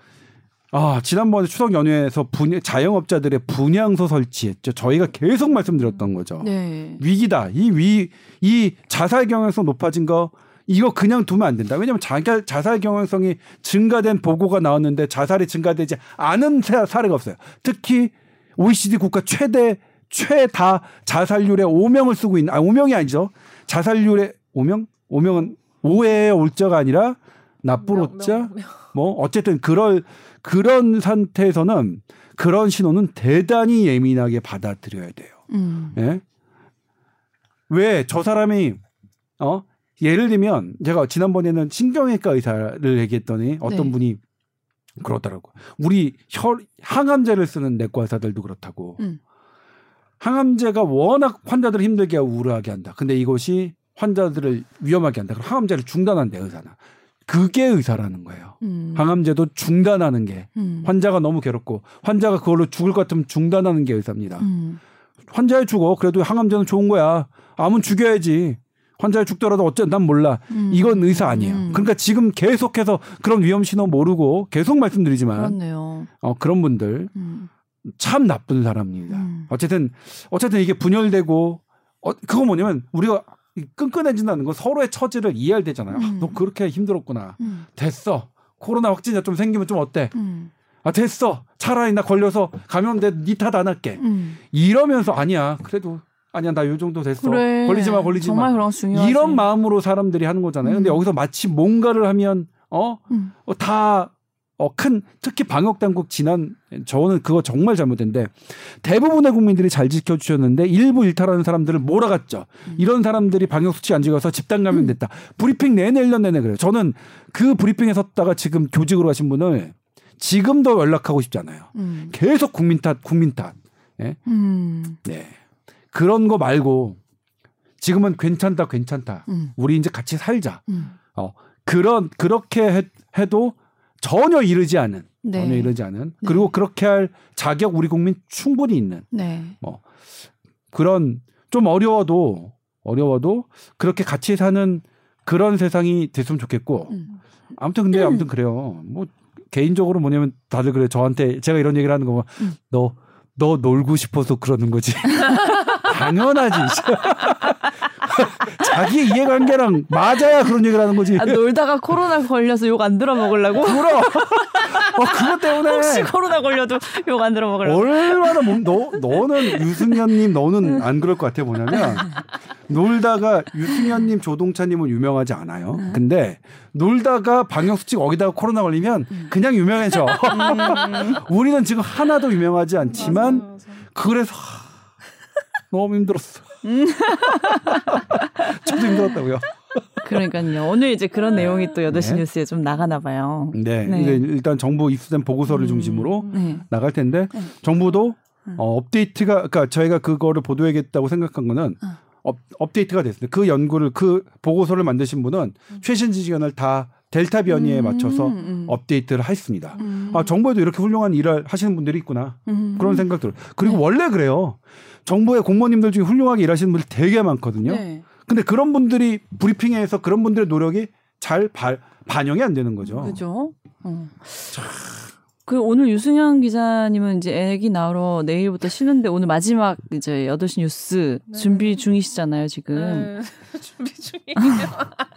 아, 지난번에 추석 연휴에서 분야, 자영업자들의 분양소 설치했죠. 저희가 계속 말씀드렸던 거죠. 네. 위기다. 이 위, 이 자살 경향성 높아진 거 이거 그냥 두면 안 된다. 왜냐하면 자살, 자살 경향성이 증가된 보고가 나왔는데 자살이 증가되지 않은 사례가 없어요. 특히 OECD 국가 최대 최다 자살률의 5명을 쓰고 있는 아 5명이 아니죠. 자살률의 5명? 5명은 5의 올자가 아니라 나쁜 올자? 뭐 어쨌든 그럴 그런 상태에서는 그런 신호는 대단히 예민하게 받아들여야 돼요. 음. 예? 왜 저 사람이 어 예를 들면 제가 지난번에는 신경외과 의사를 얘기했더니 어떤 네. 분이 그러더라고. 우리 혈 항암제를 쓰는 내과 의사들도 그렇다고. 음. 항암제가 워낙 환자들을 힘들게 하고 우울하게 한다. 근데 이것이 환자들을 위험하게 한다. 그럼 항암제를 중단한대 의사는. 그게 의사라는 거예요. 음. 항암제도 중단하는 게 음. 환자가 너무 괴롭고 환자가 그걸로 죽을 것 같으면 중단하는 게 의사입니다. 음. 환자에 죽어 그래도 항암제는 좋은 거야. 암은 죽여야지. 환자에 죽더라도 어째 난 몰라. 음. 이건 의사 아니에요. 음. 그러니까 지금 계속해서 그런 위험 신호 모르고 계속 말씀드리지만 그렇네요. 어, 그런 분들 음. 참 나쁜 사람입니다. 어쨌든 어쨌든 이게 분열되고 어, 그거 뭐냐면 우리가 끈끈해진다는 건 서로의 처지를 이해할 때잖아요. 아, 음. 아, 너 그렇게 힘들었구나. 음. 됐어. 코로나 확진자 좀 생기면 좀 어때? 음. 아 됐어. 차라리 나 걸려서 감염돼 니탓 안 할게. 음. 이러면서 아니야. 그래도 아니야 나 요 정도 됐어. 그래. 걸리지 마 걸리지 정말 마. 이런 마음으로 사람들이 하는 거잖아요. 근데 음. 여기서 마치 뭔가를 하면 어? 음. 어, 다 어, 큰 특히 방역 당국 지난 저는 그거 정말 잘못된데 대부분의 국민들이 잘 지켜주셨는데 일부 일탈하는 사람들을 몰아갔죠. 음. 이런 사람들이 방역 수치 안 지켜서 집단 감염됐다. 음. 브리핑 내내 1년 내내 그래요. 저는 그 브리핑에 섰다가 지금 교직으로 가신 분을 지금도 연락하고 싶잖아요. 음. 계속 국민 탓, 국민 탓. 예? 음. 네. 그런 거 말고 지금은 괜찮다, 괜찮다. 음. 우리 이제 같이 살자. 음. 어, 그런 그렇게 해, 해도 전혀 이르지 않은 네. 전혀 이르지 않은 네. 그리고 그렇게 할 자격 우리 국민 충분히 있는 네. 뭐 그런 좀 어려워도 어려워도 그렇게 같이 사는 그런 세상이 됐으면 좋겠고 음. 아무튼 근데 아무튼 그래요. 뭐 개인적으로 뭐냐면 다들 그래 저한테 제가 이런 얘기를 하는 거면 음. 너너 놀고 싶어서 그러는 거지. 당연하지. 자기 이해관계랑 맞아야 그런 얘기를 하는 거지. 아, 놀다가 코로나 걸려서 욕 안 들어 먹으려고? 그럼. 어, 그것 때문에. 혹시 코로나 걸려도 욕 안 들어 먹으려고. 얼마나, 뭐, 너, 너는, 유승현님, 너는 안 그럴 것 같아. 뭐냐면, 놀다가 유승현님, 조동찬님은 유명하지 않아요. 근데, 놀다가 방역수칙 어기다가 코로나 걸리면 그냥 유명해져. 음. 우리는 지금 하나도 유명하지 않지만, 맞아, 맞아. 그래서, 너무 힘들었어. 음. 저도 힘들었다고요. 그러니까요. 오늘 이제 그런 내용이 또 8시 네. 뉴스에 좀 나가나 봐요. 네. 네. 일단 정부 입수된 보고서를 음. 중심으로 네. 나갈 텐데 네. 정부도 음. 어, 업데이트가 그러니까 저희가 그거를 보도하겠다고 생각한 거는 어. 업, 업데이트가 됐습니다. 그 연구를 그 보고서를 만드신 분은 음. 최신 지식연을 다 델타 변이에 음, 맞춰서 음. 업데이트를 했습니다. 음. 아 정부에도 이렇게 훌륭한 일을 하시는 분들이 있구나 음. 그런 생각 들어요. 그리고 네. 원래 그래요. 정부의 공무원님들 중에 훌륭하게 일하시는 분들 되게 많거든요. 네. 근데 그런 분들이 브리핑에서 그런 분들의 노력이 잘 바, 반영이 안 되는 거죠. 그죠. 어. 그 오늘 유승현 기자님은 이제 애기 나오러 내일부터 쉬는데 오늘 마지막 이제 8시 뉴스 네. 준비 중이시잖아요, 지금. 네. 준비 중이에요.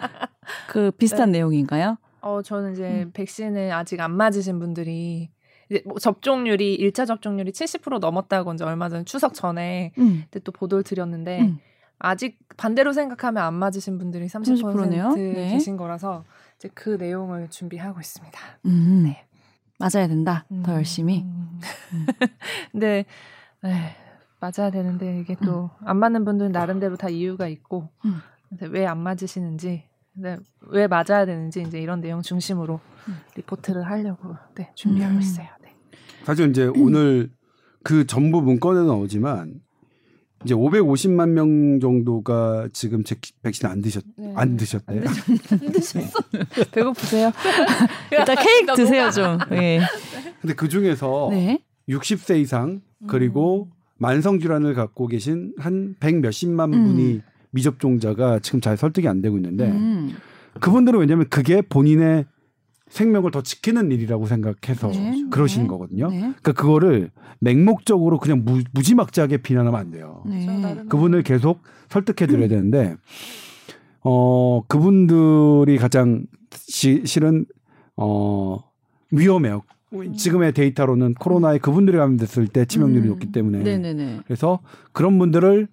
그 비슷한 네. 내용인가요? 어, 저는 이제 음. 백신을 아직 안 맞으신 분들이 이제 뭐 접종률이 1차 접종률이 70% 넘었다고 이제 얼마 전 추석 전에 음. 그때 또 보도를 드렸는데 음. 아직 반대로 생각하면 안 맞으신 분들이 30%, 30%네요? 네. 계신 거라서 이제 그 내용을 준비하고 있습니다. 음. 네. 맞아야 된다. 더 음. 열심히. 음. 근데 네, 맞아야 되는데 이게 또 안 맞는 분들은 나름대로 다 이유가 있고 왜 안 맞으시는지 네, 왜 맞아야 되는지 이제 이런 내용 중심으로 리포트를 하려고 네, 준비하고 있어요. 네. 사실 이제 오늘 그 전부 문건에 나오지만 이제 550만 명 정도가 지금 제 백신 안 드셨 네. 안 드셨대요. 안 드셨어. 배고프세요? 일단 케이크 드세요 좀. 예. 근데 그 중에서 네. 60세 이상 그리고 음. 만성 질환을 갖고 계신 한 100 몇십만 분이 음. 미접종자가 지금 잘 설득이 안 되고 있는데 음. 그분들은 왜냐하면 그게 본인의 생명을 더 지키는 일이라고 생각해서 네. 그러시는 네. 거거든요. 네. 그러니까 그거를 맹목적으로 그냥 무, 무지막지하게 비난하면 안 돼요. 네. 그분을 계속 설득해 드려야 되는데 어 그분들이 가장 시, 실은 어 위험해요. 지금의 데이터로는 코로나에 그분들이 감염됐을 때 치명률이 음. 높기 때문에 네네네. 그래서 그런 분들을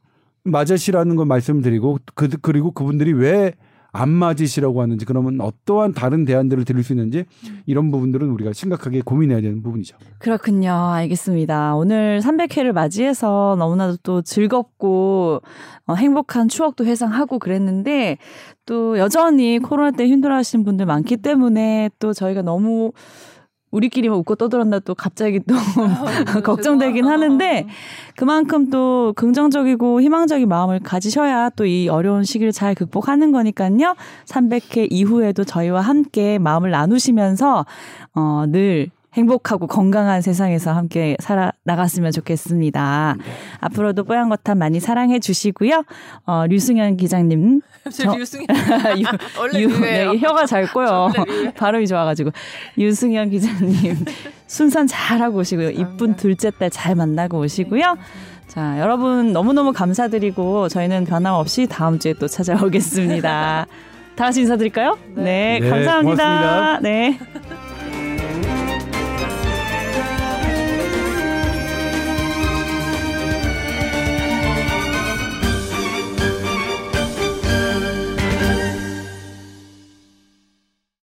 맞으시라는 걸 말씀드리고 그, 그리고 그분들이 왜 안 맞으시라고 하는지 그러면 어떠한 다른 대안들을 드릴 수 있는지 이런 부분들은 우리가 심각하게 고민해야 되는 부분이죠. 그렇군요. 알겠습니다. 오늘 300회를 맞이해서 너무나도 또 즐겁고 어, 행복한 추억도 회상하고 그랬는데 또 여전히 코로나 때 힘들어하시는 분들 많기 때문에 또 저희가 너무 우리끼리만 웃고 떠들었나 또 갑자기 또 아, 걱정되긴 하는데 그만큼 또 긍정적이고 희망적인 마음을 가지셔야 또 이 어려운 시기를 잘 극복하는 거니까요. 300회 이후에도 저희와 함께 마음을 나누시면서 어, 늘 행복하고 건강한 세상에서 함께 살아 나갔으면 좋겠습니다. 네. 앞으로도 뽀얀거탑 많이 사랑해 주시고요. 어, 류승현 기자님. 저, 류승현. 원래 유, 네, 혀가 잘 꼬여. 발음이 좋아가지고. 유승현 기자님. 순산 잘하고 오시고요. 이쁜 둘째 딸 잘 만나고 오시고요. 자, 여러분 너무너무 감사드리고 저희는 변함없이 다음 주에 또 찾아오겠습니다. 다 같이 인사드릴까요? 네, 네 감사합니다. 고맙습니다. 네.